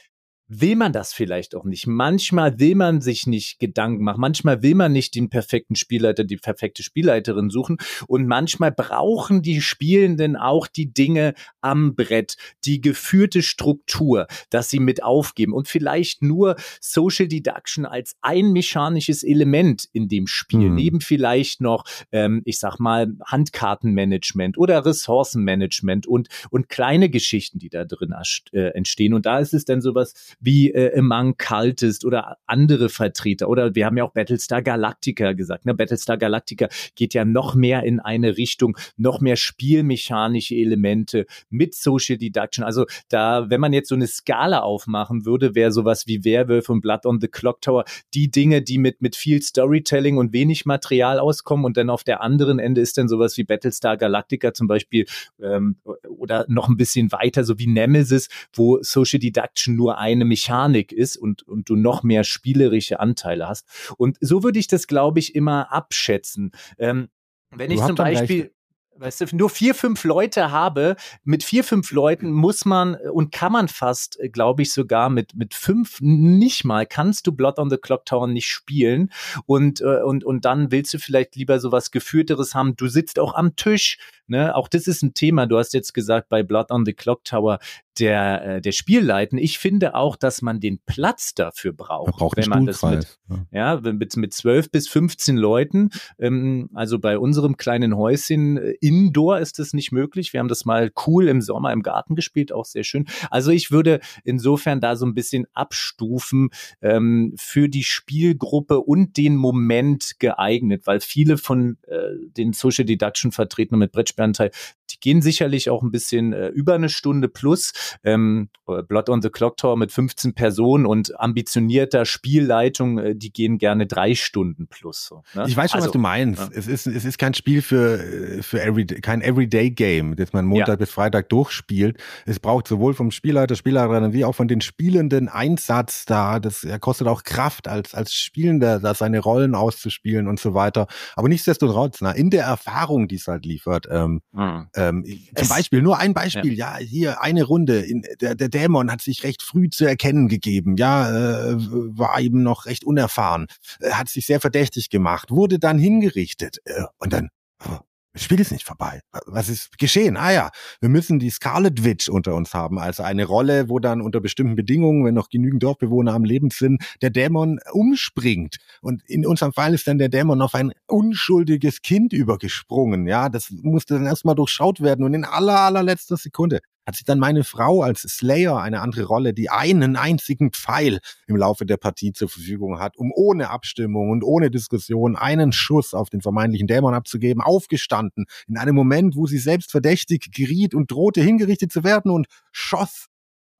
Speaker 3: will man das vielleicht auch nicht. Manchmal will man sich nicht Gedanken machen. Manchmal will man nicht den perfekten Spielleiter, die perfekte Spielleiterin suchen. Und manchmal brauchen die Spielenden auch die Dinge am Brett, die geführte Struktur, dass sie mit aufgeben und vielleicht nur Social Deduction als ein mechanisches Element in dem Spiel, mhm. neben vielleicht noch, ähm, ich sag mal, Handkartenmanagement oder Ressourcenmanagement und, und kleine Geschichten, die da drin äh, entstehen. Und da ist es dann sowas wie äh, Among Cultist oder andere Vertreter. Oder wir haben ja auch Battlestar Galactica gesagt. Ne? Battlestar Galactica geht ja noch mehr in eine Richtung, noch mehr spielmechanische Elemente mit Social Deduction. Also da, wenn man jetzt so eine Skala aufmachen würde, wäre sowas wie Werwolf und Blood on the Clock Tower die Dinge, die mit, mit viel Storytelling und wenig Material auskommen. Und dann auf der anderen Ende ist dann sowas wie Battlestar Galactica zum Beispiel ähm, oder noch ein bisschen weiter, so wie Nemesis, wo Social Deduction nur eine Mechanik ist und, und du noch mehr spielerische Anteile hast. Und so würde ich das, glaube ich, immer abschätzen. Ähm, wenn du ich zum Beispiel weißt du, nur vier, fünf Leute habe, mit vier, fünf Leuten muss man und kann man fast, glaube ich, sogar mit, mit fünf nicht mal, kannst du Blood on the Clock Tower nicht spielen und, äh, und, und dann willst du vielleicht lieber sowas Geführteres haben. Du sitzt auch am Tisch, Ne, auch das ist ein Thema. Du hast jetzt gesagt, bei Blood on the Clock Tower der, äh, der Spielleiten. Ich finde auch, dass man den Platz dafür braucht.
Speaker 2: Man braucht
Speaker 3: wenn man das mit, ja, mit, mit 12 bis 15 Leuten. Ähm, also bei unserem kleinen Häuschen äh, Indoor ist das nicht möglich. Wir haben das mal cool im Sommer im Garten gespielt, auch sehr schön. Also ich würde insofern da so ein bisschen abstufen ähm, für die Spielgruppe und den Moment geeignet, weil viele von äh, den Social Deduction Vertretern mit Brettspielen Bestandteil. Die gehen sicherlich auch ein bisschen äh, über eine Stunde plus. Ähm, Blood on the Clock Tower mit 15 Personen und ambitionierter Spielleitung, äh, die gehen gerne drei Stunden plus. So,
Speaker 2: ne? Ich weiß schon, also, was du meinst. Ja. Es, ist, es ist kein Spiel für, für every, kein Everyday-Game, das man Montag ja. bis Freitag durchspielt. Es braucht sowohl vom Spielleiter, Spielleiterin wie auch von den Spielenden Einsatz da. Das kostet auch Kraft, als, als Spielender da seine Rollen auszuspielen und so weiter. Aber nichtsdestotrotz, na, in der Erfahrung, die es halt liefert, ähm, mhm. Ähm, zum Beispiel, nur ein Beispiel, ja, ja hier eine Runde, in, der, der Dämon hat sich recht früh zu erkennen gegeben, ja, äh, war eben noch recht unerfahren, äh, hat sich sehr verdächtig gemacht, wurde dann hingerichtet äh, und dann, oh, das Spiel ist nicht vorbei. Was ist geschehen? Ah ja, wir müssen die Scarlet Witch unter uns haben, also eine Rolle, wo dann unter bestimmten Bedingungen, wenn noch genügend Dorfbewohner am Leben sind, der Dämon umspringt. Und in unserem Fall ist dann der Dämon auf ein unschuldiges Kind übergesprungen. Ja, das musste dann erstmal durchschaut werden und in aller, allerletzter Sekunde hat sich dann meine Frau als Slayer eine andere Rolle, die einen einzigen Pfeil im Laufe der Partie zur Verfügung hat, um ohne Abstimmung und ohne Diskussion einen Schuss auf den vermeintlichen Dämon abzugeben, aufgestanden in einem Moment, wo sie selbst verdächtig geriet und drohte hingerichtet zu werden und schoss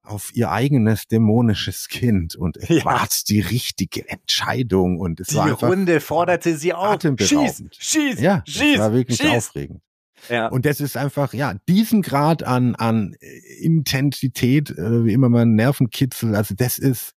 Speaker 2: auf ihr eigenes dämonisches Kind und es ja. war die richtige Entscheidung und es
Speaker 3: die
Speaker 2: war
Speaker 3: Runde forderte sie auf. Schieß, schieß,
Speaker 2: ja,
Speaker 3: schieß,
Speaker 2: war wirklich
Speaker 3: schieß.
Speaker 2: aufregend. Ja. Und das ist einfach, ja, diesen Grad an, an Intensität, äh, wie immer man Nervenkitzel, also das ist,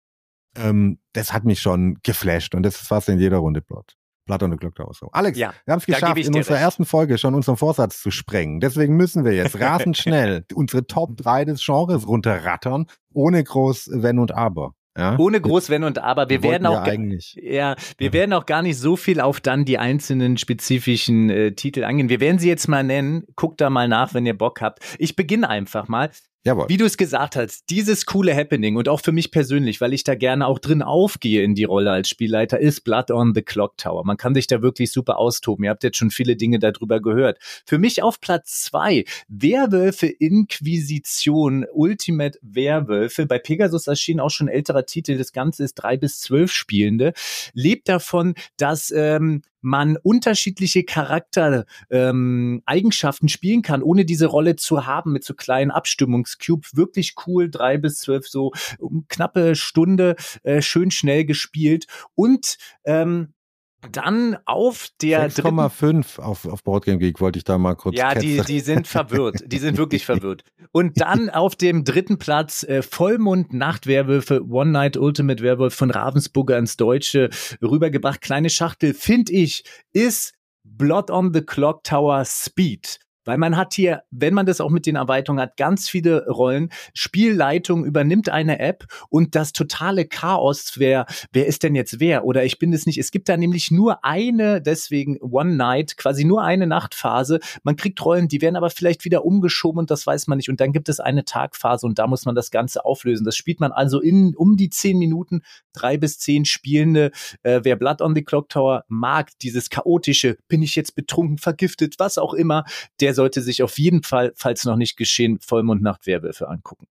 Speaker 2: ähm, das hat mich schon geflasht und das ist fast in jeder Runde Plot. The Clock Tower. So. Alex, ja, wir haben es geschafft, in unserer recht. ersten Folge schon unseren Vorsatz zu sprengen. Deswegen müssen wir jetzt rasend schnell unsere Top 3 des Genres runterrattern, ohne groß Wenn und Aber. Ja?
Speaker 3: Ohne groß Wenn und Aber. Wir, werden auch, ja, ja, wir ja. werden auch gar nicht so viel auf dann die einzelnen spezifischen äh, Titel angehen. Wir werden sie jetzt mal nennen. Guckt da mal nach, wenn ihr Bock habt. Ich beginne einfach mal. Jawohl. Wie du es gesagt hast, dieses coole Happening und auch für mich persönlich, weil ich da gerne auch drin aufgehe in die Rolle als Spielleiter, ist Blood on the Clock Tower. Man kann sich da wirklich super austoben. Ihr habt jetzt schon viele Dinge darüber gehört. Für mich auf Platz zwei Werwölfe Inquisition Ultimate Werwölfe. Bei Pegasus erschien auch schon älterer Titel. Das Ganze ist drei bis zwölf Spielende. Lebt davon, dass ähm, man unterschiedliche Charaktereigenschaften ähm, spielen kann, ohne diese Rolle zu haben mit so kleinen Abstimmungscube. Wirklich cool, drei bis zwölf, so um knappe Stunde, äh, schön schnell gespielt. Und ähm, dann auf der
Speaker 2: 6,5 auf, auf Boardgame Geek wollte ich da mal kurz.
Speaker 3: Ja, die, die sind verwirrt. Die sind wirklich verwirrt. Und dann auf dem dritten Platz äh, Vollmond Nachtwerwölfe One Night Ultimate Werwolf von Ravensburger ins Deutsche rübergebracht. Kleine Schachtel, finde ich, ist Blood on the Clock Tower Speed. Weil man hat hier, wenn man das auch mit den Erweiterungen hat, ganz viele Rollen. Spielleitung übernimmt eine App und das totale Chaos, wer, wer ist denn jetzt wer? Oder ich bin es nicht. Es gibt da nämlich nur eine, deswegen One Night, quasi nur eine Nachtphase. Man kriegt Rollen, die werden aber vielleicht wieder umgeschoben und das weiß man nicht. Und dann gibt es eine Tagphase und da muss man das Ganze auflösen. Das spielt man also in um die zehn Minuten, drei bis zehn Spielende. Äh, wer Blood on the Clock Tower mag, dieses chaotische, bin ich jetzt betrunken, vergiftet, was auch immer, der sollte sich auf jeden Fall, falls noch nicht geschehen, Vollmondnacht Werwölfe angucken.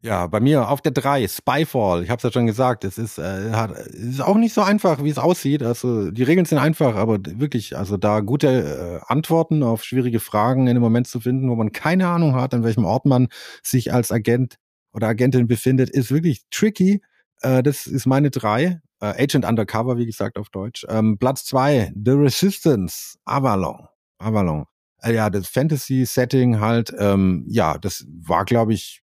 Speaker 2: Ja, bei mir auf der 3, Spyfall. Ich habe es ja schon gesagt, es ist, äh, hat, ist auch nicht so einfach, wie es aussieht. Also die Regeln sind einfach, aber wirklich, also da gute äh, Antworten auf schwierige Fragen in einem Moment zu finden, wo man keine Ahnung hat, an welchem Ort man sich als Agent oder Agentin befindet, ist wirklich tricky. Äh, das ist meine 3. Äh, Agent Undercover, wie gesagt, auf Deutsch. Ähm, Platz 2, The Resistance, Avalon. Avalon. Äh, ja, das Fantasy-Setting halt, ähm, ja, das war, glaube ich,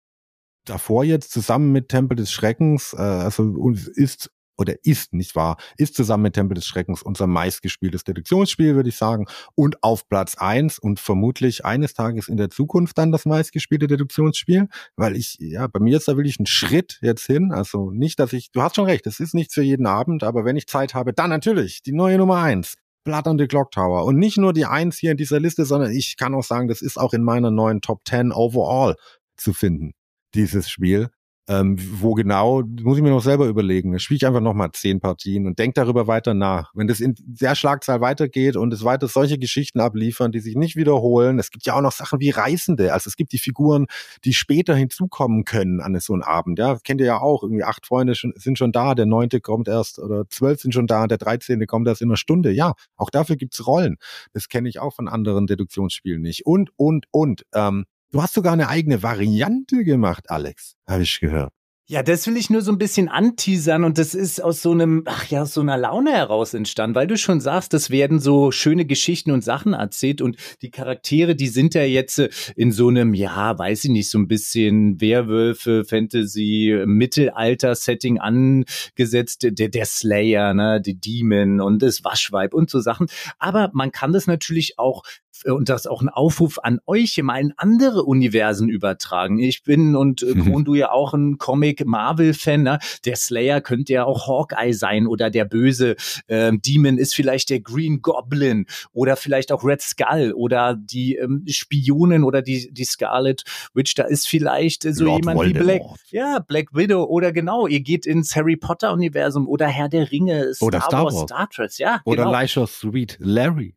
Speaker 2: davor jetzt zusammen mit Tempel des Schreckens, äh, also ist oder ist, nicht wahr, ist zusammen mit Tempel des Schreckens unser meistgespieltes Deduktionsspiel, würde ich sagen. Und auf Platz eins und vermutlich eines Tages in der Zukunft dann das meistgespielte Deduktionsspiel, weil ich, ja, bei mir ist da wirklich ein Schritt jetzt hin. Also nicht, dass ich, du hast schon recht, es ist nichts für jeden Abend, aber wenn ich Zeit habe, dann natürlich die neue Nummer eins. The Clock Tower. Und nicht nur die Eins hier in dieser Liste, sondern ich kann auch sagen, das ist auch in meiner neuen Top 10 overall zu finden, dieses Spiel. Ähm, wo genau, muss ich mir noch selber überlegen. Da spiele ich einfach nochmal zehn Partien und denke darüber weiter nach. Wenn das in der Schlagzahl weitergeht und es weiter solche Geschichten abliefern, die sich nicht wiederholen, es gibt ja auch noch Sachen wie Reisende. Also es gibt die Figuren, die später hinzukommen können an so einen Abend. Ja, kennt ihr ja auch. Irgendwie acht Freunde sind schon da, der neunte kommt erst oder zwölf sind schon da, der dreizehnte kommt erst in einer Stunde. Ja, auch dafür gibt's Rollen. Das kenne ich auch von anderen Deduktionsspielen nicht. Und, und, und. Ähm, Du hast sogar eine eigene Variante gemacht, Alex, habe ich gehört.
Speaker 3: Ja, das will ich nur so ein bisschen anteasern und das ist aus so einem, ach ja, aus so einer Laune heraus entstanden, weil du schon sagst, das werden so schöne Geschichten und Sachen erzählt und die Charaktere, die sind ja jetzt äh, in so einem, ja, weiß ich nicht, so ein bisschen Werwölfe, Fantasy, Mittelalter-Setting angesetzt, der, der Slayer, ne, die Demon und das Waschweib und so Sachen. Aber man kann das natürlich auch und das auch ein Aufruf an euch, mal in andere Universen übertragen. Ich bin und äh, Kron, du ja auch ein Comic-Marvel-Fan, ne? Der Slayer könnte ja auch Hawkeye sein oder der böse äh, Demon ist vielleicht der Green Goblin oder vielleicht auch Red Skull oder die ähm, Spionin oder die, die Scarlet Witch, da ist vielleicht äh, so Lord jemand Voldemort. wie Black, ja, Black Widow oder genau, ihr geht ins Harry Potter-Universum oder Herr der Ringe,
Speaker 2: Star, oder Star Wars, Wars,
Speaker 3: Star Trek, ja.
Speaker 2: Oder genau. Leisure Sweet Larry.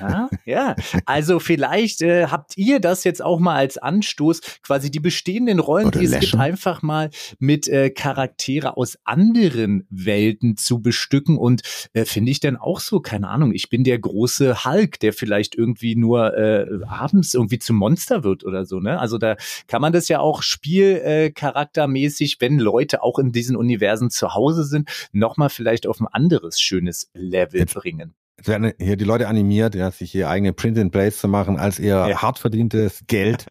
Speaker 3: Ja, ja. Also vielleicht äh, habt ihr das jetzt auch mal als Anstoß, quasi die bestehenden Rollen, Oder die es Läschen. gibt, einfach mal mit äh, Charaktere aus anderen Welten zu bestücken. Und äh, finde ich dann auch so, keine Ahnung, ich bin der große Hulk, der vielleicht irgendwie nur äh, abends irgendwie zum Monster wird oder so. Ne? Also da kann man das ja auch spielcharaktermäßig, äh, wenn Leute auch in diesen Universen zu Hause sind, nochmal vielleicht auf ein anderes schönes Level bringen
Speaker 2: werden hier die Leute animiert, ja, sich hier eigene Print and Plays zu machen, als ihr ja. hart verdientes Geld,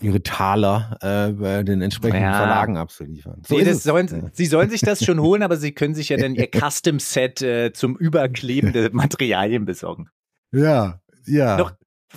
Speaker 2: ihre Taler äh, bei den entsprechenden ja. Verlagen abzuliefern.
Speaker 3: So nee, sollen. Sie sollen sich das schon holen, aber sie können sich ja dann ihr Custom-Set äh, zum Überkleben Materialien besorgen.
Speaker 2: Ja, ja.
Speaker 3: Noch,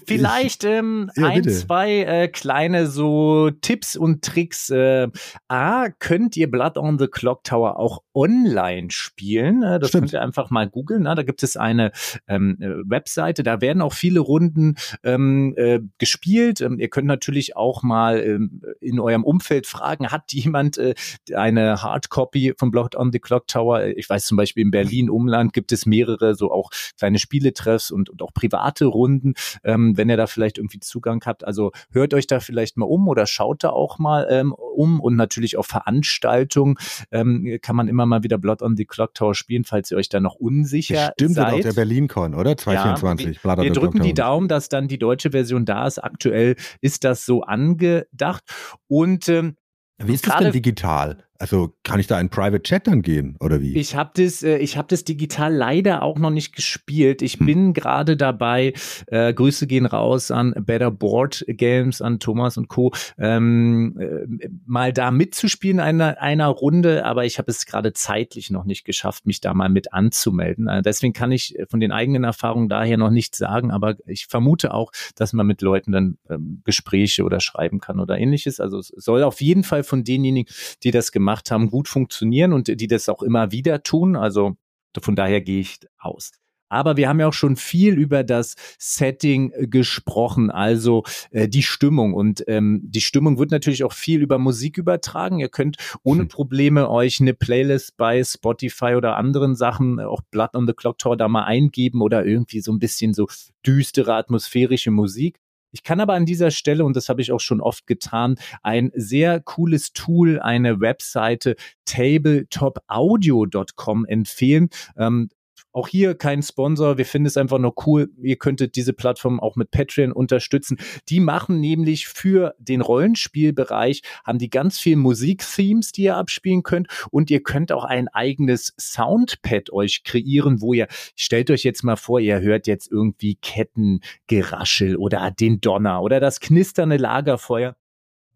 Speaker 3: Vielleicht ähm, ja, ein, zwei äh, kleine so Tipps und Tricks. Äh, A, könnt ihr Blood on the Clock Tower auch online spielen? Äh, das Stimmt. könnt ihr einfach mal googeln. Da gibt es eine ähm, äh, Webseite, da werden auch viele Runden ähm, äh, gespielt. Ähm, ihr könnt natürlich auch mal ähm, in eurem Umfeld fragen, hat jemand äh, eine Hardcopy von Blood on the Clock Tower? Ich weiß zum Beispiel in Berlin Umland gibt es mehrere so auch kleine Spieletreffs und, und auch private Runden. Ähm, wenn ihr da vielleicht irgendwie Zugang habt. Also hört euch da vielleicht mal um oder schaut da auch mal ähm, um und natürlich auf Veranstaltungen ähm, kann man immer mal wieder Blood on the Clock Tower spielen, falls ihr euch da noch unsicher
Speaker 2: Stimmt,
Speaker 3: seid.
Speaker 2: Stimmt, auf der BerlinCon, oder? 2024.
Speaker 3: Ja, wir, wir drücken die Daumen, dass dann die deutsche Version da ist. Aktuell ist das so angedacht und ähm,
Speaker 2: wie ist das denn digital? Also kann ich da in Private Chat dann gehen oder wie?
Speaker 3: Ich habe das, äh, ich habe das digital leider auch noch nicht gespielt. Ich hm. bin gerade dabei. Äh, Grüße gehen raus an Better Board Games, an Thomas und Co. Ähm, äh, mal da mitzuspielen einer einer Runde, aber ich habe es gerade zeitlich noch nicht geschafft, mich da mal mit anzumelden. Äh, deswegen kann ich von den eigenen Erfahrungen daher noch nichts sagen, aber ich vermute auch, dass man mit Leuten dann ähm, Gespräche oder schreiben kann oder ähnliches. Also es soll auf jeden Fall von denjenigen, die das gemacht gemacht haben, gut funktionieren und die das auch immer wieder tun. Also von daher gehe ich aus. Aber wir haben ja auch schon viel über das Setting gesprochen, also äh, die Stimmung. Und ähm, die Stimmung wird natürlich auch viel über Musik übertragen. Ihr könnt ohne hm. Probleme euch eine Playlist bei Spotify oder anderen Sachen, auch Blood on the Clock Tower, da mal eingeben oder irgendwie so ein bisschen so düstere atmosphärische Musik. Ich kann aber an dieser Stelle, und das habe ich auch schon oft getan, ein sehr cooles Tool, eine Webseite tabletopaudio.com empfehlen. Ähm, auch hier kein Sponsor. Wir finden es einfach nur cool. Ihr könntet diese Plattform auch mit Patreon unterstützen. Die machen nämlich für den Rollenspielbereich, haben die ganz viel Musik-Themes, die ihr abspielen könnt. Und ihr könnt auch ein eigenes Soundpad euch kreieren, wo ihr, stellt euch jetzt mal vor, ihr hört jetzt irgendwie Kettengeraschel oder den Donner oder das knisternde Lagerfeuer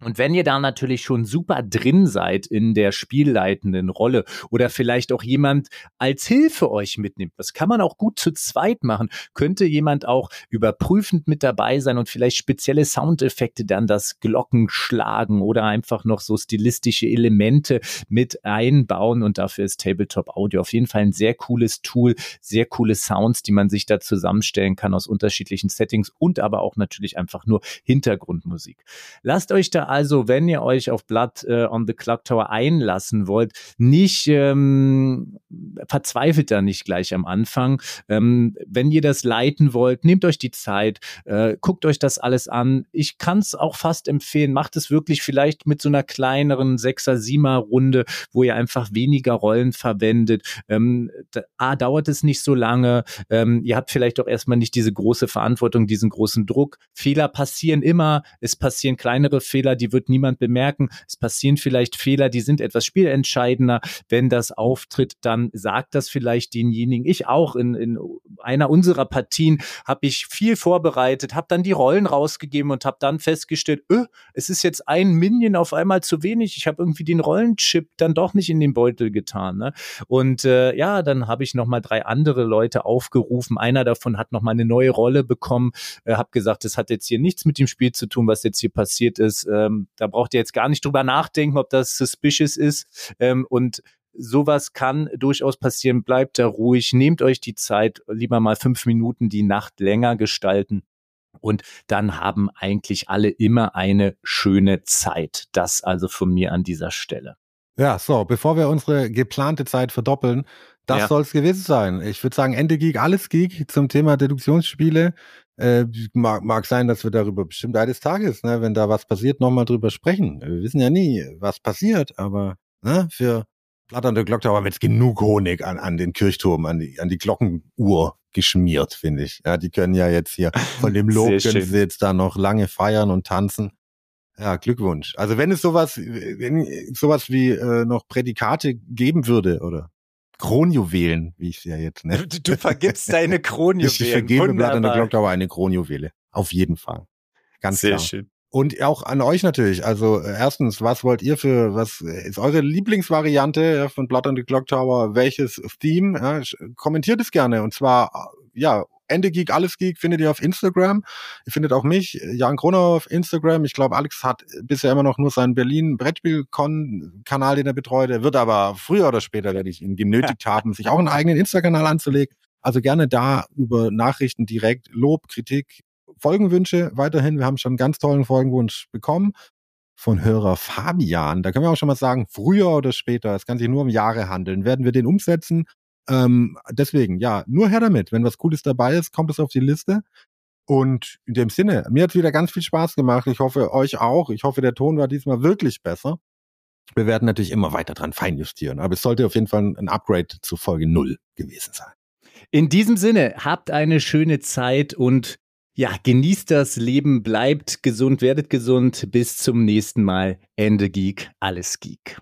Speaker 3: Und wenn ihr da natürlich schon super drin seid in der spielleitenden Rolle oder vielleicht auch jemand als Hilfe euch mitnimmt, das kann man auch gut zu zweit machen, könnte jemand auch überprüfend mit dabei sein und vielleicht spezielle Soundeffekte dann das Glockenschlagen oder einfach noch so stilistische Elemente mit einbauen und dafür ist Tabletop Audio auf jeden Fall ein sehr cooles Tool, sehr coole Sounds, die man sich da zusammenstellen kann aus unterschiedlichen Settings und aber auch natürlich einfach nur Hintergrundmusik. Lasst euch da also, wenn ihr euch auf Blood äh, on the Clock Tower einlassen wollt, nicht ähm, verzweifelt da nicht gleich am Anfang. Ähm, wenn ihr das leiten wollt, nehmt euch die Zeit, äh, guckt euch das alles an. Ich kann es auch fast empfehlen, macht es wirklich vielleicht mit so einer kleineren Sechser, Siemer Runde, wo ihr einfach weniger Rollen verwendet. Ähm, A, dauert es nicht so lange. Ähm, ihr habt vielleicht auch erstmal nicht diese große Verantwortung, diesen großen Druck. Fehler passieren immer. Es passieren kleinere Fehler, die wird niemand bemerken. Es passieren vielleicht Fehler, die sind etwas spielentscheidender. Wenn das auftritt, dann sagt das vielleicht denjenigen. Ich auch in, in einer unserer Partien habe ich viel vorbereitet, habe dann die Rollen rausgegeben und habe dann festgestellt, öh, es ist jetzt ein Minion auf einmal zu wenig. Ich habe irgendwie den Rollenchip dann doch nicht in den Beutel getan. Ne? Und äh, ja, dann habe ich noch mal drei andere Leute aufgerufen. Einer davon hat noch mal eine neue Rolle bekommen. Äh, habe gesagt, das hat jetzt hier nichts mit dem Spiel zu tun, was jetzt hier passiert ist. Ähm, ähm, da braucht ihr jetzt gar nicht drüber nachdenken, ob das suspicious ist. Ähm, und sowas kann durchaus passieren. Bleibt da ruhig, nehmt euch die Zeit, lieber mal fünf Minuten die Nacht länger gestalten. Und dann haben eigentlich alle immer eine schöne Zeit. Das also von mir an dieser Stelle.
Speaker 2: Ja, so, bevor wir unsere geplante Zeit verdoppeln, das ja. soll es gewesen sein. Ich würde sagen, Ende Geek, alles Geek zum Thema Deduktionsspiele. Äh, mag, mag sein, dass wir darüber bestimmt eines Tages, ne, wenn da was passiert, nochmal drüber sprechen. Wir wissen ja nie, was passiert, aber ne, für Blatt an der Glocktower wird genug Honig an, an den Kirchturm, an die, an die Glockenuhr geschmiert, finde ich. Ja, die können ja jetzt hier von dem Lob können sie jetzt da noch lange feiern und tanzen. Ja, Glückwunsch. Also wenn es sowas, wenn sowas wie äh, noch Prädikate geben würde, oder Kronjuwelen, wie ich sie ja jetzt nenne.
Speaker 3: Du, du vergibst deine Kronjuwelen.
Speaker 2: Ich vergebe Blatt an der Glocktower eine Kronjuwele. Auf jeden Fall. Ganz Sehr klar. schön. Und auch an euch natürlich. Also äh, erstens, was wollt ihr für, was ist eure Lieblingsvariante ja, von Blood on the Clock Tower? Welches Theme? Ja, kommentiert es gerne. Und zwar, ja, Ende Geek, alles Geek findet ihr auf Instagram. Ihr findet auch mich, Jan Kroner auf Instagram. Ich glaube, Alex hat bisher immer noch nur seinen Berlin Brettspiel-Kanal, den er betreut. Er wird aber früher oder später, werde ich ihn genötigt haben, sich auch einen eigenen Insta-Kanal anzulegen. Also gerne da über Nachrichten direkt, Lob, Kritik, Folgenwünsche weiterhin. Wir haben schon einen ganz tollen Folgenwunsch bekommen von Hörer Fabian. Da können wir auch schon mal sagen, früher oder später, es kann sich nur um Jahre handeln, werden wir den umsetzen. Ähm, deswegen, ja, nur her damit. Wenn was Cooles dabei ist, kommt es auf die Liste. Und in dem Sinne, mir hat wieder ganz viel Spaß gemacht. Ich hoffe, euch auch. Ich hoffe, der Ton war diesmal wirklich besser. Wir werden natürlich immer weiter dran feinjustieren, aber es sollte auf jeden Fall ein Upgrade zu Folge null gewesen sein.
Speaker 3: In diesem Sinne, habt eine schöne Zeit und ja, genießt das Leben, bleibt gesund, werdet gesund. Bis zum nächsten Mal. Ende Geek, alles Geek.